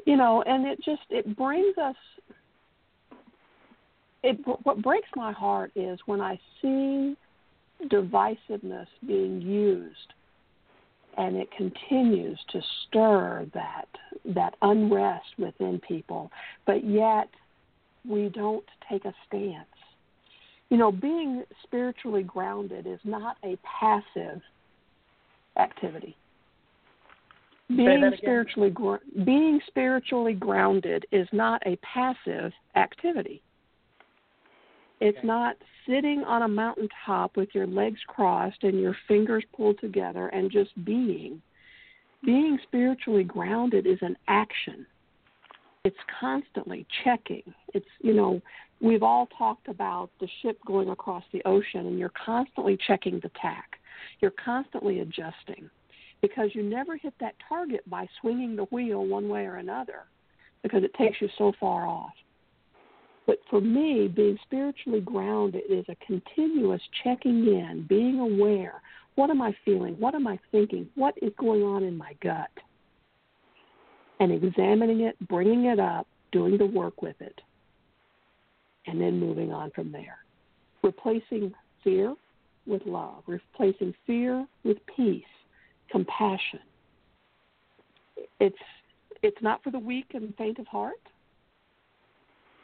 You know, and it just it brings us it what breaks my heart is when I see divisiveness being used and it continues to stir that that unrest within people but yet we don't take a stance. You know being spiritually grounded is not a passive activity. Being spiritually being spiritually grounded is not a passive activity it's okay. not sitting on a mountaintop with your legs crossed and your fingers pulled together and just being. Being spiritually grounded is an action. It's constantly checking. It's, you know, we've all talked about the ship going across the ocean and you're constantly checking the tack. You're constantly adjusting because you never hit that target by swinging the wheel one way or another because it takes you so far off. But for me, being spiritually grounded is a continuous checking in, being aware. What am I feeling? What am I thinking? What is going on in my gut? And examining it, bringing it up, doing the work with it, and then moving on from there. Replacing fear with love, replacing fear with peace, compassion. It's it's not for the weak and faint of heart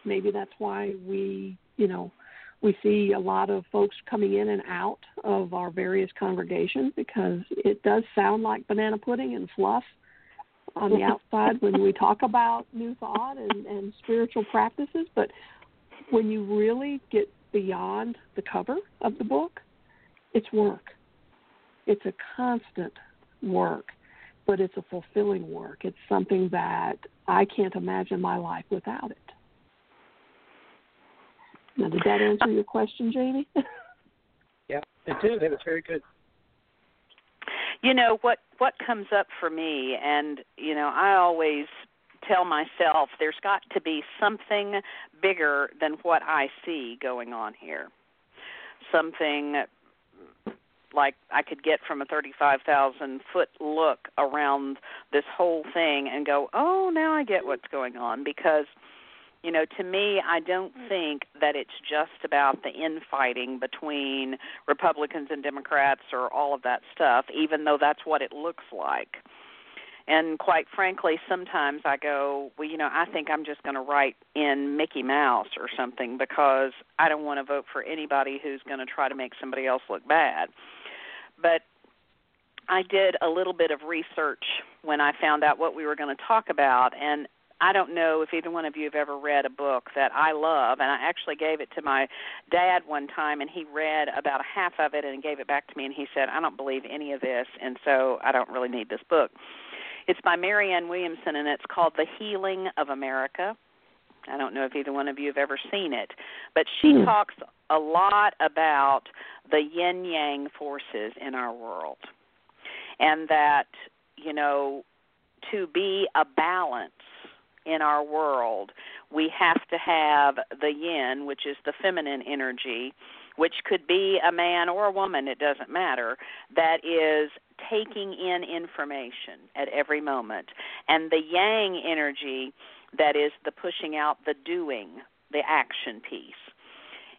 maybe that's why we, you know, we see a lot of folks coming in and out of our various congregations because it does sound like banana pudding and fluff on the outside when we talk about new thought and, and spiritual practices, but when you really get beyond the cover of the book, it's work. It's a constant work, but it's a fulfilling work. It's something that I can't imagine my life without it. Now, did that answer your question, Jamie? yeah, it did. It was very good. You know what what comes up for me, and you know I always tell myself there's got to be something bigger than what I see going on here. Something like I could get from a 35,000 foot look around this whole thing and go, "Oh, now I get what's going on" because you know, to me, I don't mm. think that it's just about the infighting between Republicans and Democrats or all of that stuff, even though that's what it looks like. And quite frankly, sometimes I go, well, you know, I think I'm just going to write in Mickey Mouse or something because I don't want to vote for anybody who's going to try to make somebody else look bad. But I did a little bit of research when I found out what we were going to talk about, and I don't know if either one of you have ever read a book that I love, and I actually gave it to my dad one time, and he read about a half of it and gave it back to me, and he said, "I don't believe any of this, and so I don't really need this book." It's by Marianne Williamson, and it's called The Healing of America. I don't know if either one of you have ever seen it, but she mm. talks a lot about the yin yang forces in our world, and that you know to be a balance in our world, we have to have the yin, which is the feminine energy, which could be a man or a woman, it doesn't matter, that is taking in information at every moment. And the yang energy, that is the pushing out, the doing, the action piece.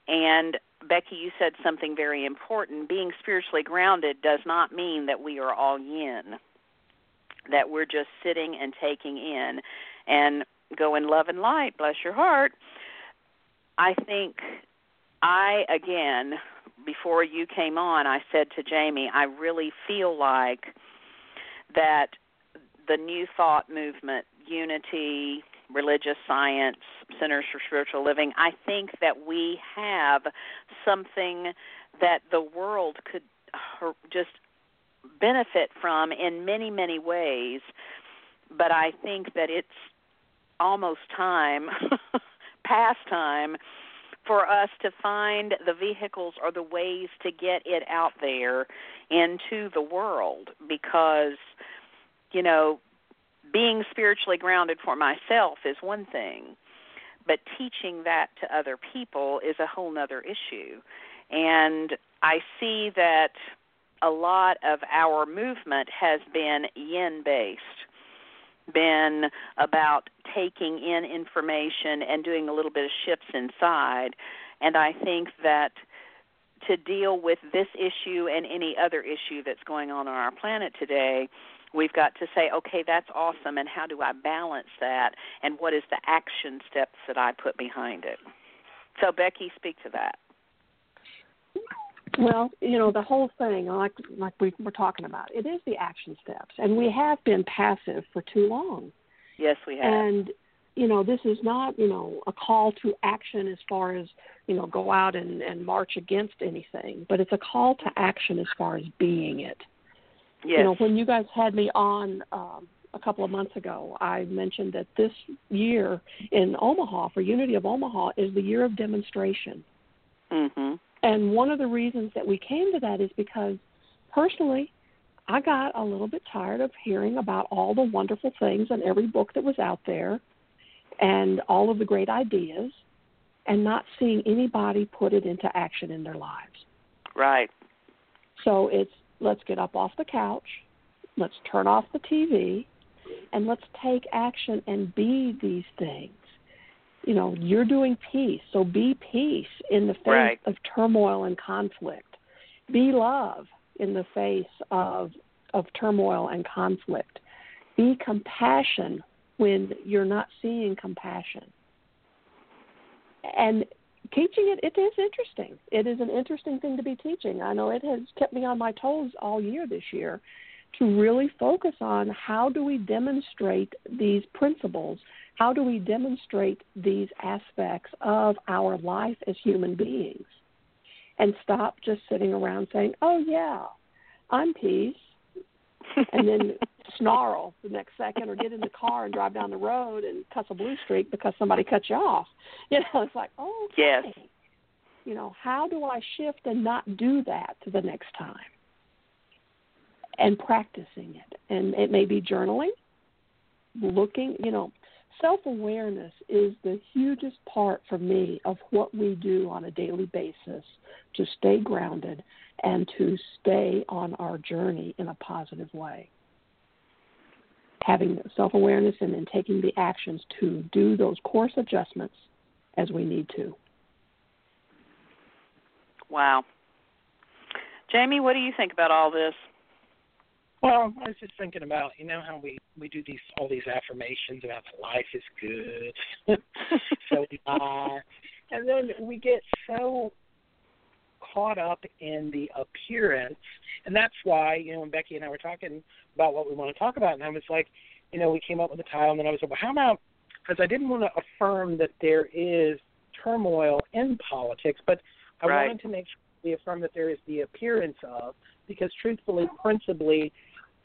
And Becky, you said something very important. Being spiritually grounded does not mean that we are all yin, that we're just sitting and taking in and go in love and light, bless your heart. I think I, again, before you came on, I said to Jamie, I really feel like that the new thought movement, unity, religious science, centers for spiritual living, I think that we have something that the world could just benefit from in many, many ways. But I think that it's almost time, past time, for us to find the vehicles or the ways to get it out there into the world. Because you know being spiritually grounded for myself is one thing but teaching that to other people is a whole nother issue. And i see that a lot of our movement has been yin based been about taking in information and doing a little bit of shifts inside. And I think that to deal with this issue and any other issue that's going on on our planet today, we've got to say, okay, that's awesome, and how do I balance that, and what is the action steps that I put behind it? So, Becky, speak to that. Well, you know, the whole thing, like like we were talking about, it is the action steps, and we have been passive for too long. Yes, we have. And you know, this is not you know a call to action as far as you know go out and and march against anything, but it's a call to action as far as being it. Yes. You know, when you guys had me on um, a couple of months ago, I mentioned that this year in Omaha for Unity of Omaha is the year of demonstration. Mhm. And one of the reasons that we came to that is because personally, I got a little bit tired of hearing about all the wonderful things in every book that was out there and all of the great ideas and not seeing anybody put it into action in their lives. Right. So it's let's get up off the couch, let's turn off the TV, and let's take action and be these things you know you're doing peace. So be peace in the face right. of turmoil and conflict. Be love in the face of of turmoil and conflict. Be compassion when you're not seeing compassion. And teaching it it is interesting. It is an interesting thing to be teaching. I know it has kept me on my toes all year this year to really focus on how do we demonstrate these principles how do we demonstrate these aspects of our life as human beings? And stop just sitting around saying, oh, yeah, I'm peace. and then snarl the next second or get in the car and drive down the road and cuss a blue streak because somebody cut you off. You know, it's like, oh, okay. Yes. You know, how do I shift and not do that to the next time? And practicing it. And it may be journaling, looking, you know, self awareness is the hugest part for me of what we do on a daily basis to stay grounded and to stay on our journey in a positive way. Having self awareness and then taking the actions to do those course adjustments as we need to. Wow. Jamie, what do you think about all this? Well, I was just thinking about you know how we we do these all these affirmations about life is good, so we are, and then we get so caught up in the appearance, and that's why you know when Becky and I were talking about what we want to talk about, and I was like, you know, we came up with a title, and then I was like, well, how about because I didn't want to affirm that there is turmoil in politics, but I right. wanted to make sure we affirm that there is the appearance of, because truthfully, principally,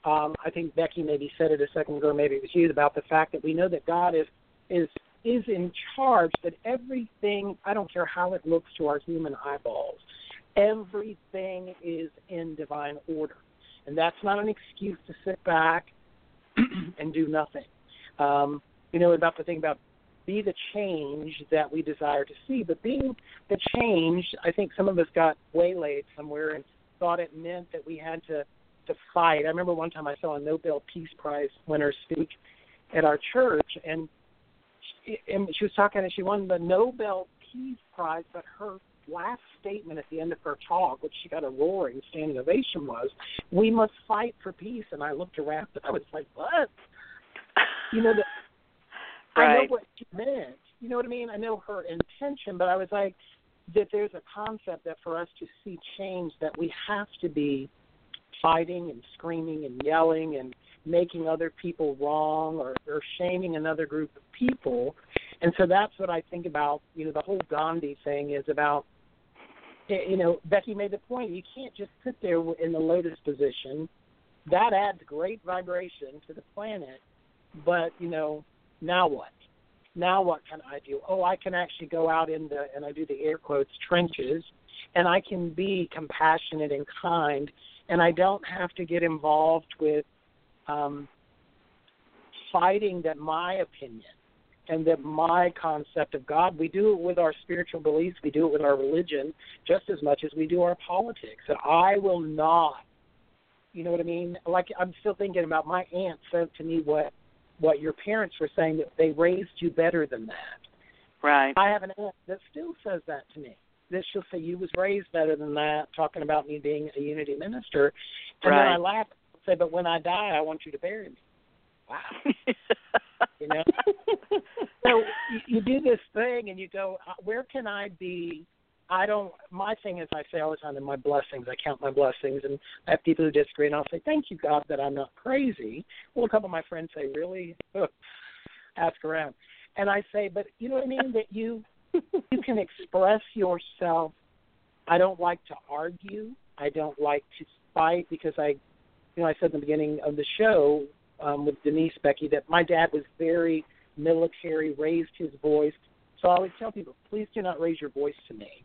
um, I think Becky maybe said it a second ago, maybe it was you, about the fact that we know that God is is is in charge. That everything, I don't care how it looks to our human eyeballs, everything is in divine order, and that's not an excuse to sit back and do nothing. Um, you know about the thing about be the change that we desire to see, but being the change, I think some of us got waylaid somewhere and thought it meant that we had to to fight. I remember one time I saw a Nobel Peace Prize winner speak at our church, and she, and she was talking and she won the Nobel Peace Prize, but her last statement at the end of her talk, which she got a roaring standing ovation, was, "We must fight for peace." And I looked around and I was like, "What?" You know, the, right. I know what she meant. You know what I mean? I know her intention, but I was like, that there's a concept that for us to see change, that we have to be fighting and screaming and yelling and making other people wrong or, or shaming another group of people. And so that's what I think about, you know, the whole Gandhi thing is about eh, you know, Becky made the point, you can't just sit there in the lotus position. That adds great vibration to the planet, but, you know, now what? Now what can I do? Oh, I can actually go out in the and I do the air quotes trenches and I can be compassionate and kind and I don't have to get involved with um, fighting that my opinion and that my concept of God, we do it with our spiritual beliefs, we do it with our religion just as much as we do our politics. And I will not, you know what I mean? Like I'm still thinking about my aunt said to me what what your parents were saying that they raised you better than that. Right. I have an aunt that still says that to me. That she'll say you was raised better than that, talking about me being a unity minister. And right. then I laugh and say, But when I die I want you to bury me. Wow. you know? so you, you do this thing and you go, uh, Where can I be I don't. My thing is, I say all the time in my blessings, I count my blessings, and I have people who disagree, and I'll say, "Thank you, God, that I'm not crazy." Well, a couple of my friends say, "Really?" Ask around, and I say, "But you know what I mean? that you you can express yourself. I don't like to argue. I don't like to fight because I, you know, I said in the beginning of the show um, with Denise Becky that my dad was very military, raised his voice. So I always tell people, please do not raise your voice to me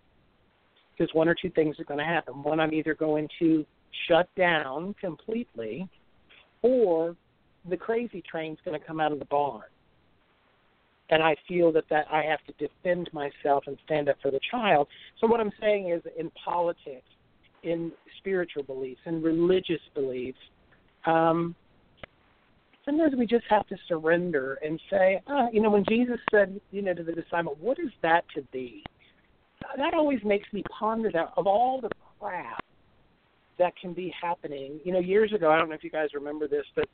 because one or two things are going to happen. One, I'm either going to shut down completely, or the crazy train's going to come out of the barn. And I feel that that I have to defend myself and stand up for the child. So what I'm saying is, in politics, in spiritual beliefs, in religious beliefs, um, sometimes we just have to surrender and say, uh, you know, when Jesus said, you know, to the disciple, "What is that to thee?" that always makes me ponder that of all the crap that can be happening. You know, years ago, I don't know if you guys remember this, but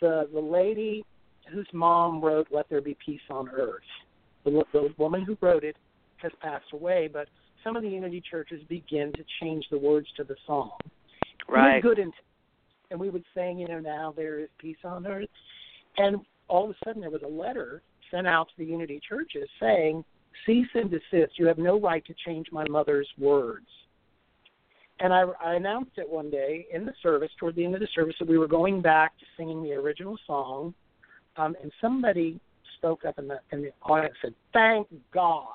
the the lady whose mom wrote "Let There Be Peace on Earth," the, the woman who wrote it has passed away, but some of the Unity churches begin to change the words to the song. Right. Good intent. And we would sing, you know, now there is peace on earth. And all of a sudden there was a letter sent out to the Unity churches saying, cease and desist. You have no right to change my mother's words. And I, I announced it one day in the service, toward the end of the service, that we were going back to singing the original song. Um, and somebody spoke up in the, in the audience and said, Thank God.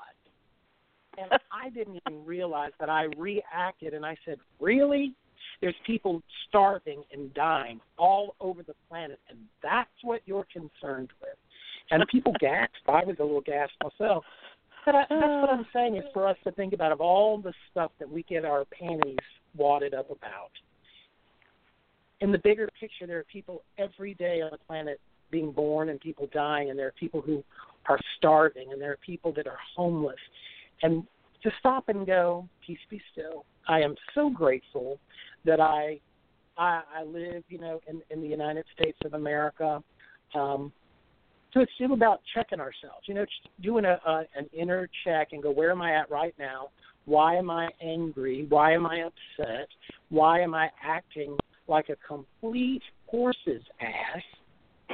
And I didn't even realize that I reacted and I said, Really? There's people starving and dying all over the planet, and that's what you're concerned with. And people gasped. I was a little gasped myself. But I, that's what I'm saying is for us to think about of all the stuff that we get our panties wadded up about. In the bigger picture, there are people every day on the planet being born and people dying, and there are people who are starving, and there are people that are homeless. And to stop and go, peace be still. I am so grateful that I I, I live, you know, in, in the United States of America. Um, so it's still about checking ourselves, you know, doing a, a an inner check and go, where am I at right now? Why am I angry? Why am I upset? Why am I acting like a complete horse's ass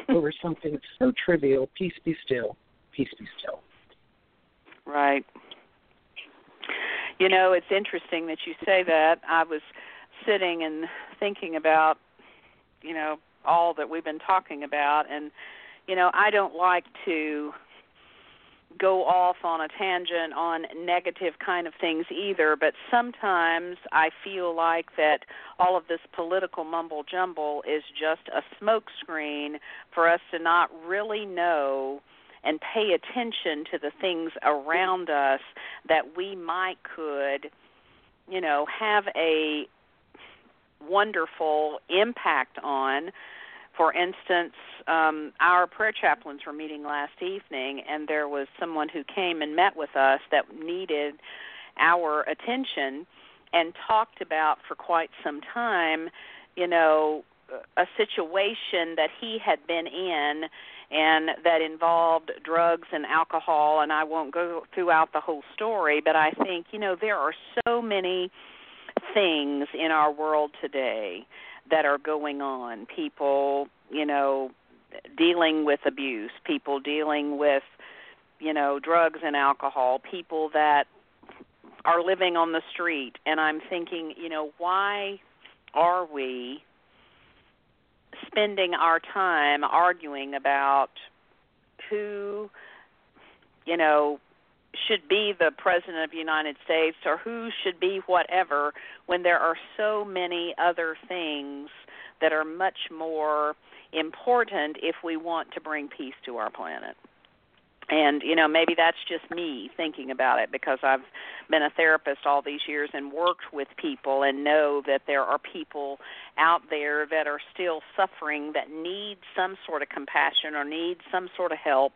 over something so trivial? Peace be still. Peace be still. Right. You know, it's interesting that you say that. I was sitting and thinking about, you know, all that we've been talking about and you know, I don't like to go off on a tangent on negative kind of things either, but sometimes I feel like that all of this political mumble jumble is just a smokescreen for us to not really know and pay attention to the things around us that we might could, you know, have a wonderful impact on for instance, um, our prayer chaplains were meeting last evening, and there was someone who came and met with us that needed our attention and talked about for quite some time, you know, a situation that he had been in and that involved drugs and alcohol and I won't go throughout the whole story, but I think, you know, there are so many things in our world today that are going on. People, you know, dealing with abuse, people dealing with, you know, drugs and alcohol, people that are living on the street. And I'm thinking, you know, why are we spending our time arguing about who, you know, should be the president of the United States or who should be whatever when there are so many other things that are much more important if we want to bring peace to our planet. And you know, maybe that's just me thinking about it because I've been a therapist all these years and worked with people and know that there are people out there that are still suffering that need some sort of compassion or need some sort of help.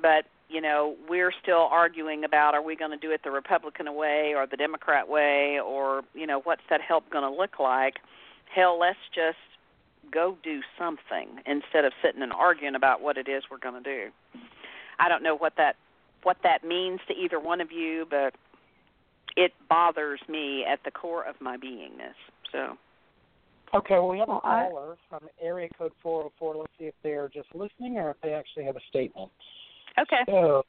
But you know, we're still arguing about are we going to do it the Republican way or the Democrat way or, you know, what's that help going to look like? Hell, let's just go do something instead of sitting and arguing about what it is we're going to do. I don't know what that what that means to either one of you, but it bothers me at the core of my beingness. So Okay, well, we have a caller from area code 404. Let's see if they're just listening or if they actually have a statement. Okay. So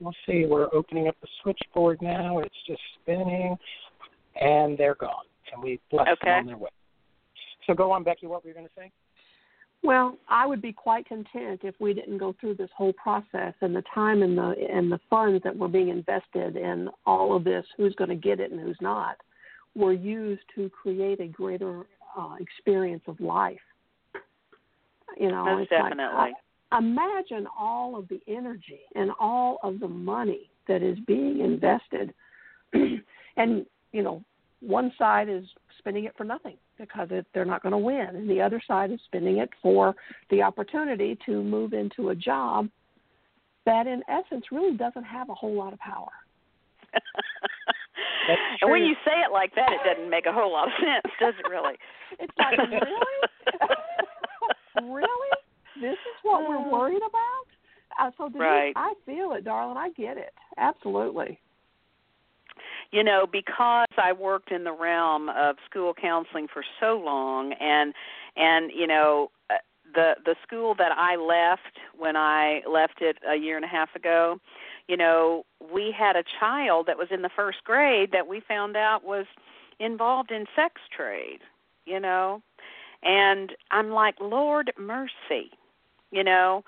we'll see. We're opening up the switchboard now. It's just spinning, and they're gone. And we blessed okay. them on their way. So go on, Becky. What were you going to say? Well, I would be quite content if we didn't go through this whole process and the time and the and the funds that were being invested in all of this, who's going to get it and who's not, were used to create a greater uh, experience of life. You know, Most it's definitely. Like, imagine all of the energy and all of the money that is being invested. And you know one side is spending it for nothing because it, they're not going to win and the other side is spending it for the opportunity to move into a job that in essence really doesn't have a whole lot of power. And when you say it like that it doesn't make a whole lot of sense does it really? It's like really? Really this is what we're worried about. Uh, so right. I feel it, darling. I get it. Absolutely. You know, because I worked in the realm of school counseling for so long, and and you know, uh, the the school that I left when I left it a year and a half ago, you know, we had a child that was in the first grade that we found out was involved in sex trade. You know, and I'm like, Lord mercy you know,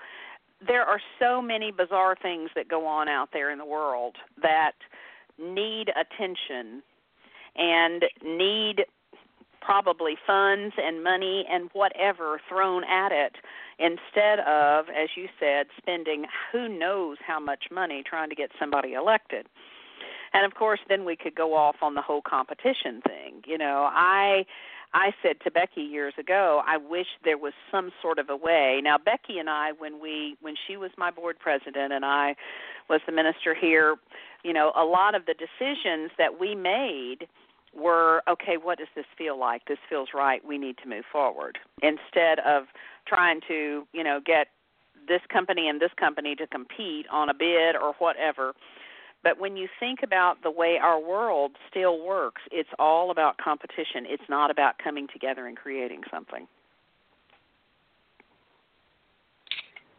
there are so many bizarre things that go on out there in the world that need attention and need probably funds and money and whatever thrown at it instead of as you said spending who knows how much money trying to get somebody elected. And of course then we could go off on the whole competition thing. You know i I said to Becky years ago, I wish there was some sort of a way. Now Becky and I when we when she was my board president and I was the minister here, you know, a lot of the decisions that we made were okay, what does this feel like? This feels right. We need to move forward. Instead of trying to, you know, get this company and this company to compete on a bid or whatever but when you think about the way our world still works, it's all about competition. It's not about coming together and creating something.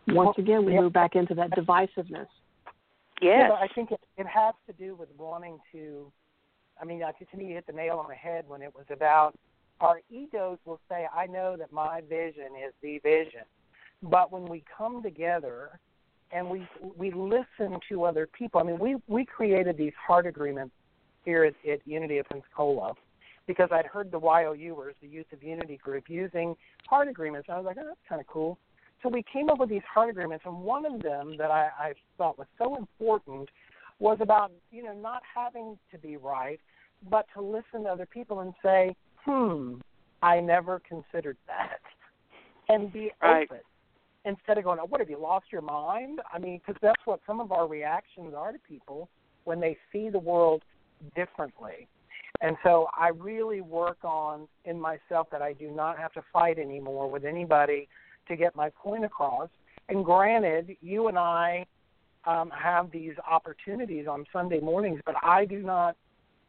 Once again, we move back into that divisiveness. Yes. Yeah, I think it, it has to do with wanting to. I mean, I to me, you hit the nail on the head when it was about our egos will say, "I know that my vision is the vision," but when we come together and we we listen to other people. I mean, we we created these heart agreements here at, at Unity of Pensacola because I'd heard the YOUers, the Youth of Unity group, using heart agreements. I was like, oh, that's kind of cool. So we came up with these heart agreements, and one of them that I, I thought was so important was about you know not having to be right, but to listen to other people and say, hmm, I never considered that, and be right. open instead of going, oh, "What have you lost your mind?" I mean, because that's what some of our reactions are to people when they see the world differently. And so I really work on in myself that I do not have to fight anymore with anybody to get my point across. And granted, you and I um, have these opportunities on Sunday mornings, but I do not.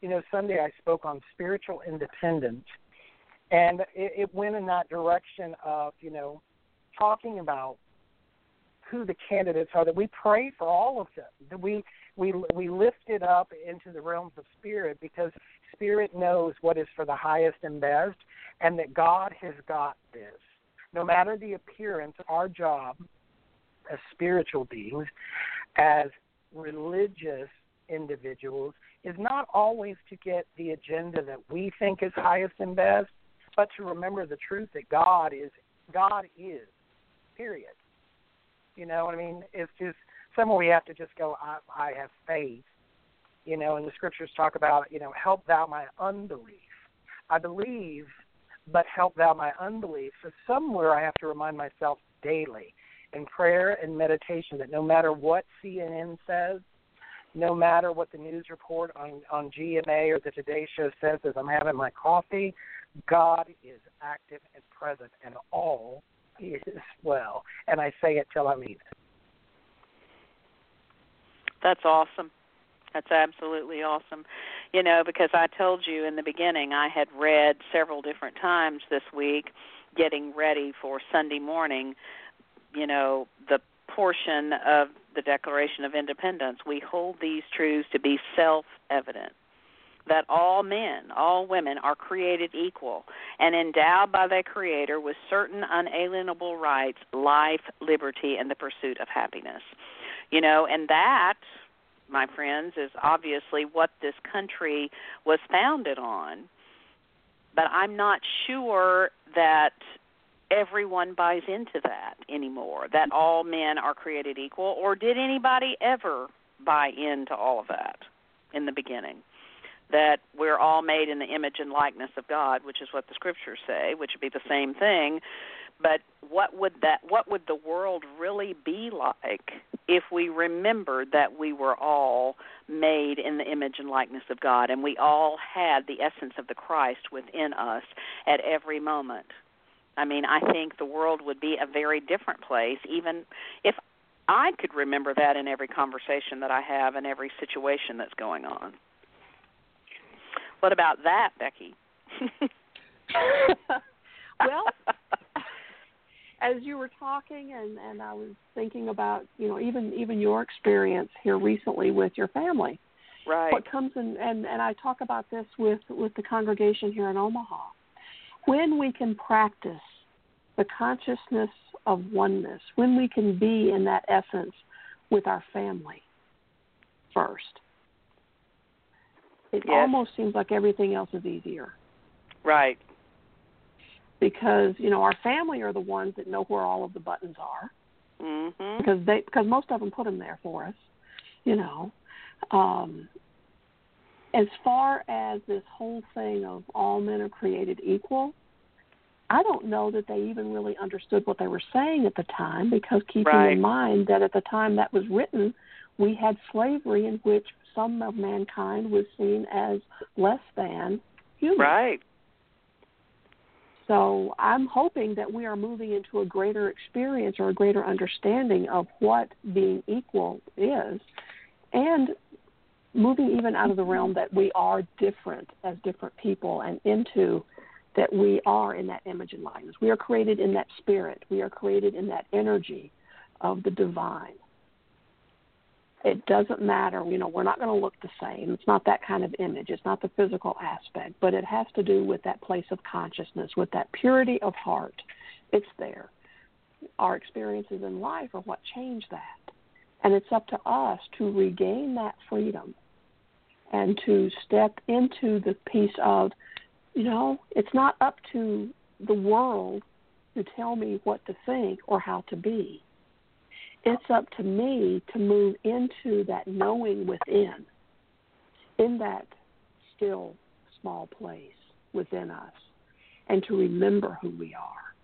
You know, Sunday I spoke on spiritual independence, and it, it went in that direction of you know talking about who the candidates are. That we pray for all of them. That we we we lift it up into the realms of spirit because spirit knows what is for the highest and best, and that God has got this. No matter the appearance, our job as spiritual beings, as religious individuals, is not always to get the agenda that we think is highest and best, but to remember the truth that God is God is. Period. You know what I mean? It's just somewhere we have to just go. I, I have faith. You know, and the scriptures talk about you know, help thou my unbelief. I believe, but help thou my unbelief. So somewhere I have to remind myself daily in prayer and meditation that no matter what CNN says, no matter what the news report on on GMA or the Today Show says as I'm having my coffee, God is active and present, and all is well. And I say it till I mean it. That's awesome. That's absolutely awesome. You know, because I told you in the beginning, I had read several different times this week, getting ready for Sunday morning you know the portion of the Declaration of Independence, we hold these truths to be self evident that all men, all women are created equal and endowed by their Creator with certain unalienable rights, life, liberty, and the pursuit of happiness. You know, and that, my friends, is obviously what this country was founded on. But I'm not sure that everyone buys into that anymore that all men are created equal or did anybody ever buy into all of that in the beginning that we're all made in the image and likeness of God which is what the scriptures say which would be the same thing. But what would that what would the world really be like if we remembered that we were all made in the image and likeness of God and we all had the essence of the Christ within us at every moment? I mean, I think the world would be a very different place, even if I could remember that in every conversation that I have and every situation that's going on. What about that, Becky? well, as you were talking and and I was thinking about, you know, even even your experience here recently with your family. Right. What comes in and and I talk about this with with the congregation here in Omaha when we can practice the consciousness of oneness, when we can be in that essence with our family first, it yes. almost seems like everything else is easier. Right. Because, you know, our family are the ones that know where all of the buttons are. Mm-hmm. Because they because most of them put them there for us, you know. Um, as far as this whole thing of all men are created equal, I don't know that they even really understood what they were saying at the time because keeping right. in mind that at the time that was written, we had slavery in which some of mankind was seen as less than human. Right. So I'm hoping that we are moving into a greater experience or a greater understanding of what being equal is and moving even out of the realm that we are different as different people and into that we are in that image and likeness. We are created in that spirit. We are created in that energy of the divine. It doesn't matter, you know, we're not going to look the same. It's not that kind of image. It's not the physical aspect, but it has to do with that place of consciousness, with that purity of heart. It's there. Our experiences in life are what change that. And it's up to us to regain that freedom and to step into the piece of, you know, it's not up to the world to tell me what to think or how to be. It's up to me to move into that knowing within, in that still small place within us, and to remember who we are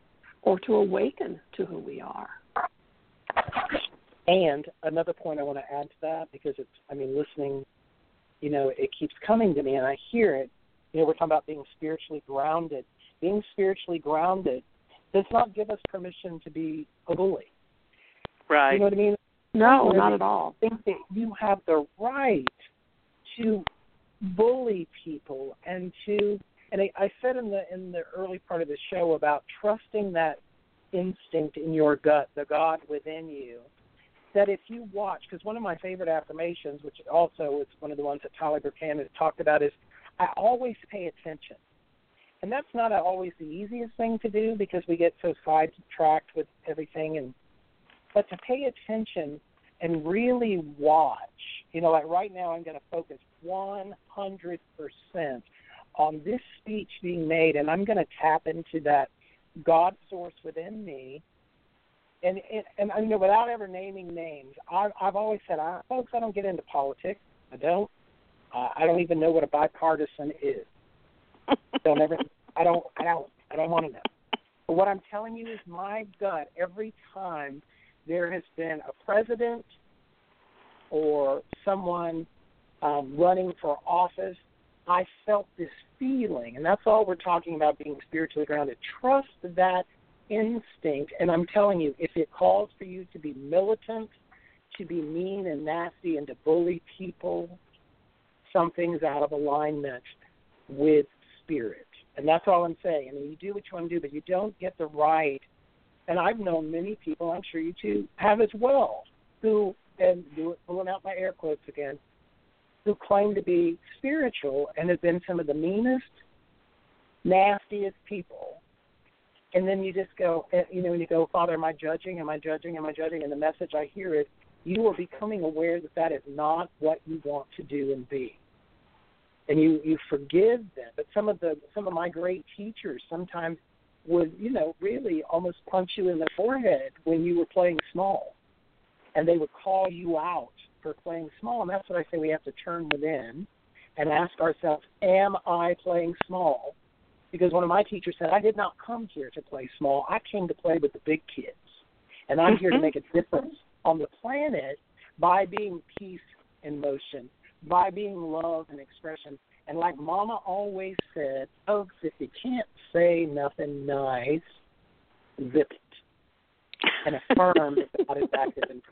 or to awaken to who we are. And another point I want to add to that, because it's, I mean, listening you know, it keeps coming to me and I hear it. You know, we're talking about being spiritually grounded. Being spiritually grounded does not give us permission to be a bully. Right. You know what I mean? No, not at all. Think that you have the right to bully people and to and I, I said in the in the early part of the show about trusting that instinct in your gut, the God within you, that if you watch, because one of my favorite affirmations, which also is one of the ones that Tyler Buchanan has talked about, is I always pay attention. And that's not always the easiest thing to do because we get so sidetracked with everything. And but to pay attention and really watch, you know, like right now, I'm going to focus 100% on this speech being made, and I'm going to tap into that God source within me and and, and you know, without ever naming names, I, I've always said, I, folks, I don't get into politics. I don't. Uh, I don't even know what a bipartisan is. don't ever. I don't. I don't. I don't want to know. But what I'm telling you is my gut. Every time there has been a president or someone um, running for office, I felt this feeling, and that's all we're talking about being spiritually grounded. Trust that instinct, and I'm telling you, if it calls for you to be militant, to be mean and nasty, and to bully people, something's out of alignment with spirit. And that's all I'm saying. I mean, you do what you want to do, but you don't get the right. And I've known many people, I'm sure you too have as well, who, and do it, pulling out my air quotes again, who claim to be spiritual and have been some of the meanest, nastiest people and then you just go, you know, and you go, Father, am I judging? Am I judging? Am I judging? And the message I hear is, you are becoming aware that that is not what you want to do and be, and you you forgive them. But some of the some of my great teachers sometimes would, you know, really almost punch you in the forehead when you were playing small, and they would call you out for playing small. And that's what I say we have to turn within and ask ourselves, Am I playing small? because one of my teachers said, I did not come here to play small. I came to play with the big kids. And I'm here to mm-hmm. make a difference on the planet by being peace in motion, by being love and expression. And like Mama always said, folks, if you can't say nothing nice, zip it and affirm that God is active in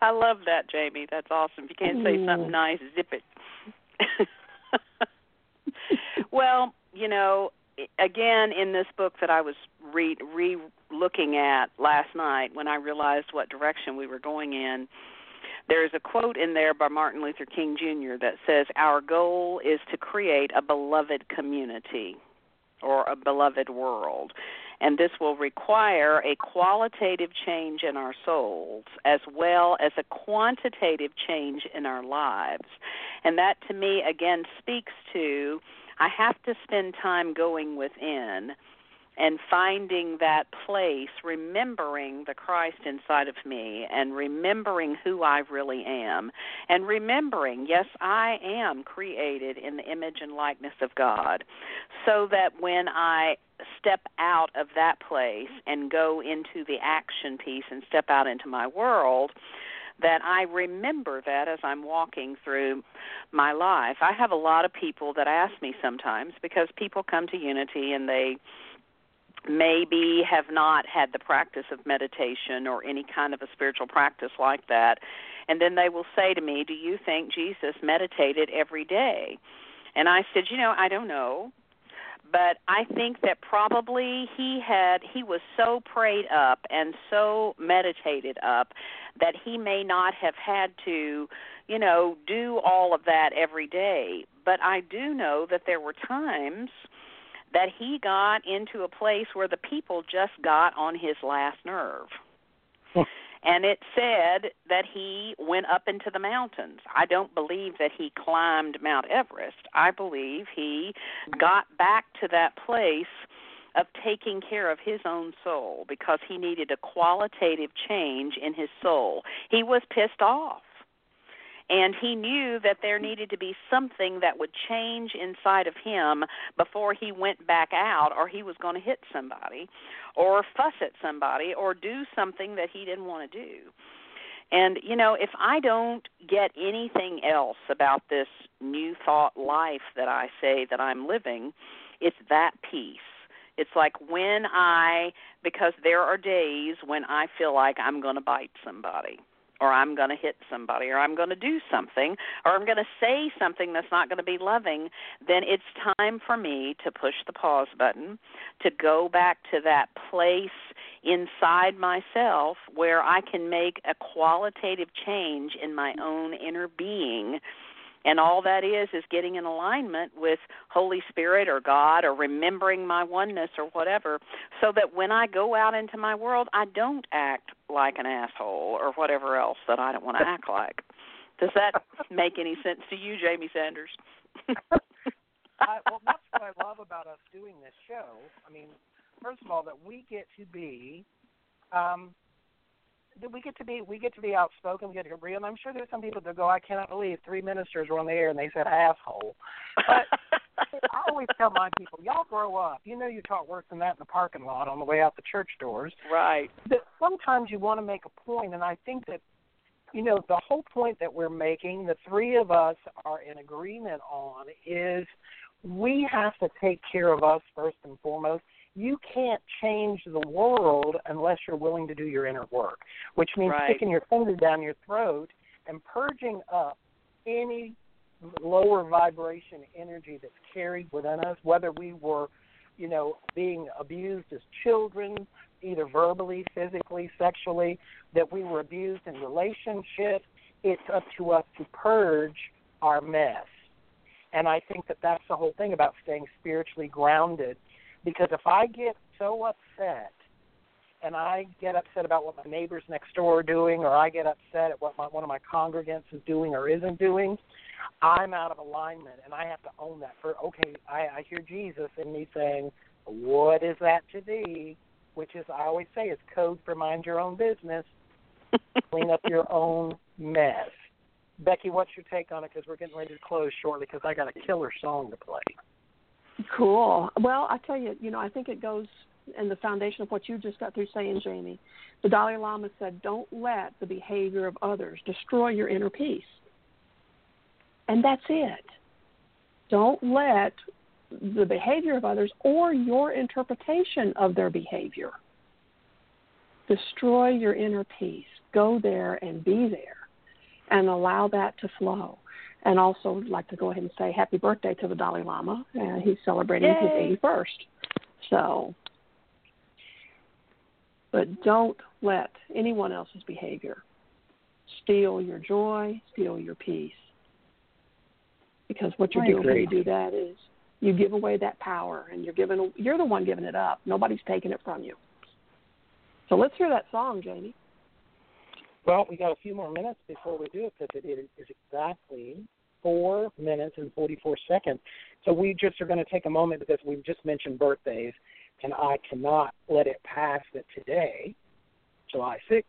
I love that, Jamie. That's awesome. If you can't say something mm. nice, zip it. well, you know, again, in this book that I was re re looking at last night when I realized what direction we were going in, there's a quote in there by Martin Luther King Jr. that says, Our goal is to create a beloved community or a beloved world. And this will require a qualitative change in our souls as well as a quantitative change in our lives. And that to me, again, speaks to I have to spend time going within and finding that place, remembering the Christ inside of me, and remembering who I really am, and remembering, yes, I am created in the image and likeness of God, so that when I step out of that place and go into the action piece and step out into my world, that I remember that as I'm walking through my life. I have a lot of people that ask me sometimes because people come to Unity and they maybe have not had the practice of meditation or any kind of a spiritual practice like that. And then they will say to me, Do you think Jesus meditated every day? And I said, You know, I don't know but I think that probably he had he was so prayed up and so meditated up that he may not have had to, you know, do all of that every day. But I do know that there were times that he got into a place where the people just got on his last nerve and it said that he went up into the mountains. I don't believe that he climbed Mount Everest. I believe he got back to that place of taking care of his own soul because he needed a qualitative change in his soul. He was pissed off and he knew that there needed to be something that would change inside of him before he went back out or he was going to hit somebody or fuss at somebody or do something that he didn't want to do And you know, if I don't get anything else about this new thought life that I say that I'm living, it's that peace. It's like when I because there are days when I feel like I'm going to bite somebody or I'm going to hit somebody, or I'm going to do something, or I'm going to say something that's not going to be loving, then it's time for me to push the pause button, to go back to that place inside myself where I can make a qualitative change in my own inner being and all that is is getting in alignment with holy spirit or god or remembering my oneness or whatever so that when i go out into my world i don't act like an asshole or whatever else that i don't want to act like. Does that make any sense to you jamie sanders? I, well that's what i love about us doing this show. I mean first of all that we get to be um we get to be we get to be outspoken, we get to be real. And I'm sure there's some people that go, I cannot believe three ministers were on the air and they said asshole. But I always tell my people, y'all grow up. You know you talk worse than that in the parking lot on the way out the church doors. Right. But sometimes you want to make a point, and I think that you know the whole point that we're making, the three of us are in agreement on, is we have to take care of us first and foremost you can't change the world unless you're willing to do your inner work, which means right. sticking your finger down your throat and purging up any lower vibration energy that's carried within us, whether we were, you know, being abused as children, either verbally, physically, sexually, that we were abused in relationships. It's up to us to purge our mess. And I think that that's the whole thing about staying spiritually grounded because if I get so upset and I get upset about what my neighbors next door are doing, or I get upset at what my, one of my congregants is doing or isn't doing, I'm out of alignment, and I have to own that. For okay, I, I hear Jesus in me saying, "What is that to thee?" Which is, I always say, is code for mind your own business. Clean up your own mess. Becky, what's your take on it? Because we're getting ready to close shortly. Because I got a killer song to play. Cool. Well, I tell you, you know, I think it goes in the foundation of what you just got through saying, Jamie. The Dalai Lama said, "Don't let the behavior of others destroy your inner peace." And that's it. Don't let the behavior of others or your interpretation of their behavior destroy your inner peace. Go there and be there and allow that to flow and also like to go ahead and say happy birthday to the Dalai Lama. Uh, he's celebrating Yay. his 81st. So, but don't let anyone else's behavior steal your joy, steal your peace. Because what you're I doing agree. when you do that is you give away that power, and you're giving you're the one giving it up. Nobody's taking it from you. So let's hear that song, Jamie. Well, we got a few more minutes before we do it because it is exactly four minutes and 44 seconds. So we just are going to take a moment because we've just mentioned birthdays, and I cannot let it pass that today, July 6th,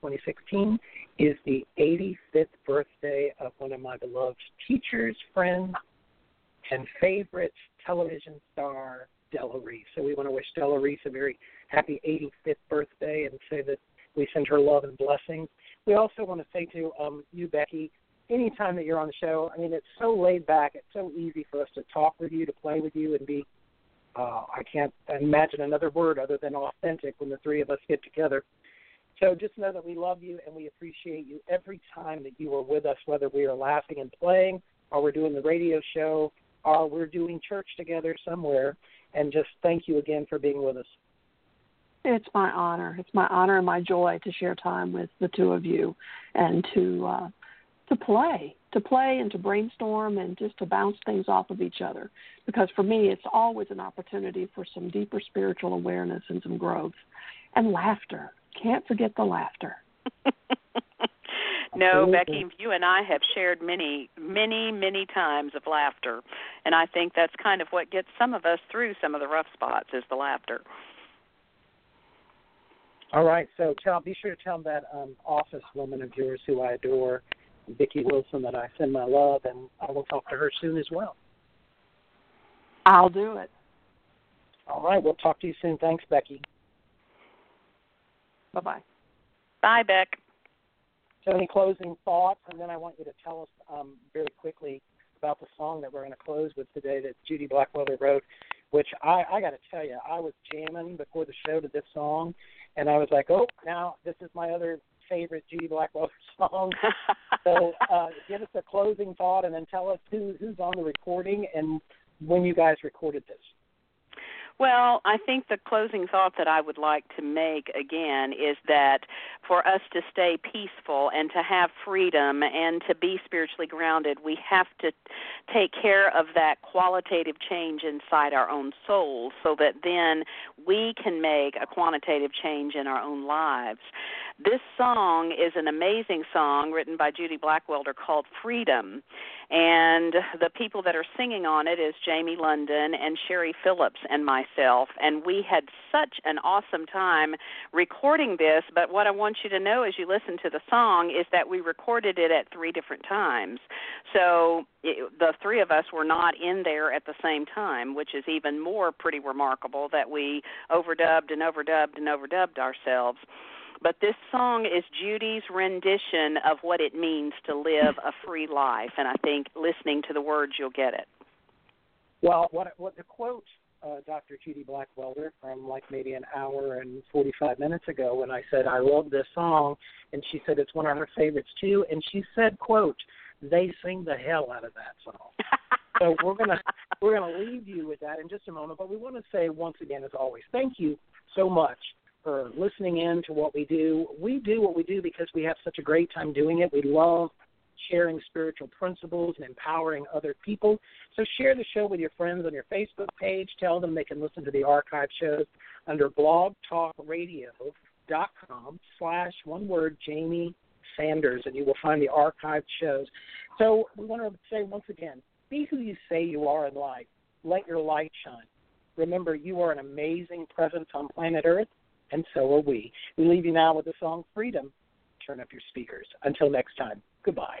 2016, is the 85th birthday of one of my beloved teachers, friends, and favorite television star, Della Reese. So we want to wish Della Reese a very happy 85th birthday and say that we send her love and blessings. We also want to say to um, you, Becky, anytime that you're on the show, I mean, it's so laid back. It's so easy for us to talk with you, to play with you, and be. Uh, I can't imagine another word other than authentic when the three of us get together. So just know that we love you and we appreciate you every time that you are with us, whether we are laughing and playing, or we're doing the radio show, or we're doing church together somewhere. And just thank you again for being with us. It's my honor. It's my honor and my joy to share time with the two of you and to uh, to play, to play and to brainstorm and just to bounce things off of each other. Because for me, it's always an opportunity for some deeper spiritual awareness and some growth and laughter. Can't forget the laughter. no, Becky, you and I have shared many, many, many times of laughter, and I think that's kind of what gets some of us through some of the rough spots is the laughter. All right, so tell be sure to tell that um, office woman of yours who I adore, Vicki Wilson, that I send my love, and I will talk to her soon as well. I'll do it. All right, we'll talk to you soon. Thanks, Becky. Bye bye. Bye, Beck. So, any closing thoughts? And then I want you to tell us um, very quickly about the song that we're going to close with today that Judy Blackwelder wrote, which I, I got to tell you, I was jamming before the show to this song, and I was like, oh, now this is my other favorite Judy Blackwelder song. so, uh, give us a closing thought, and then tell us who who's on the recording and when you guys recorded this. Well, I think the closing thought that I would like to make again is that for us to stay peaceful and to have freedom and to be spiritually grounded, we have to take care of that qualitative change inside our own souls so that then we can make a quantitative change in our own lives. This song is an amazing song written by Judy Blackwelder called Freedom. And the people that are singing on it is Jamie London and Sherry Phillips and myself. And we had such an awesome time recording this. But what I want you to know as you listen to the song is that we recorded it at three different times. So it, the three of us were not in there at the same time, which is even more pretty remarkable that we overdubbed and overdubbed and overdubbed ourselves. But this song is Judy's rendition of what it means to live a free life, and I think listening to the words, you'll get it. Well, what what the quote uh, Dr. Judy Blackwelder from like maybe an hour and 45 minutes ago when I said I love this song, and she said it's one of her favorites too, and she said, "quote They sing the hell out of that song." so we're gonna we're gonna leave you with that in just a moment, but we want to say once again, as always, thank you so much for listening in to what we do. We do what we do because we have such a great time doing it. We love sharing spiritual principles and empowering other people. So share the show with your friends on your Facebook page. Tell them they can listen to the archive shows under blogtalkradio.com slash one word Jamie Sanders and you will find the archived shows. So we want to say once again, be who you say you are in life. Let your light shine. Remember, you are an amazing presence on planet Earth and so are we. We leave you now with the song Freedom. Turn up your speakers. Until next time, goodbye.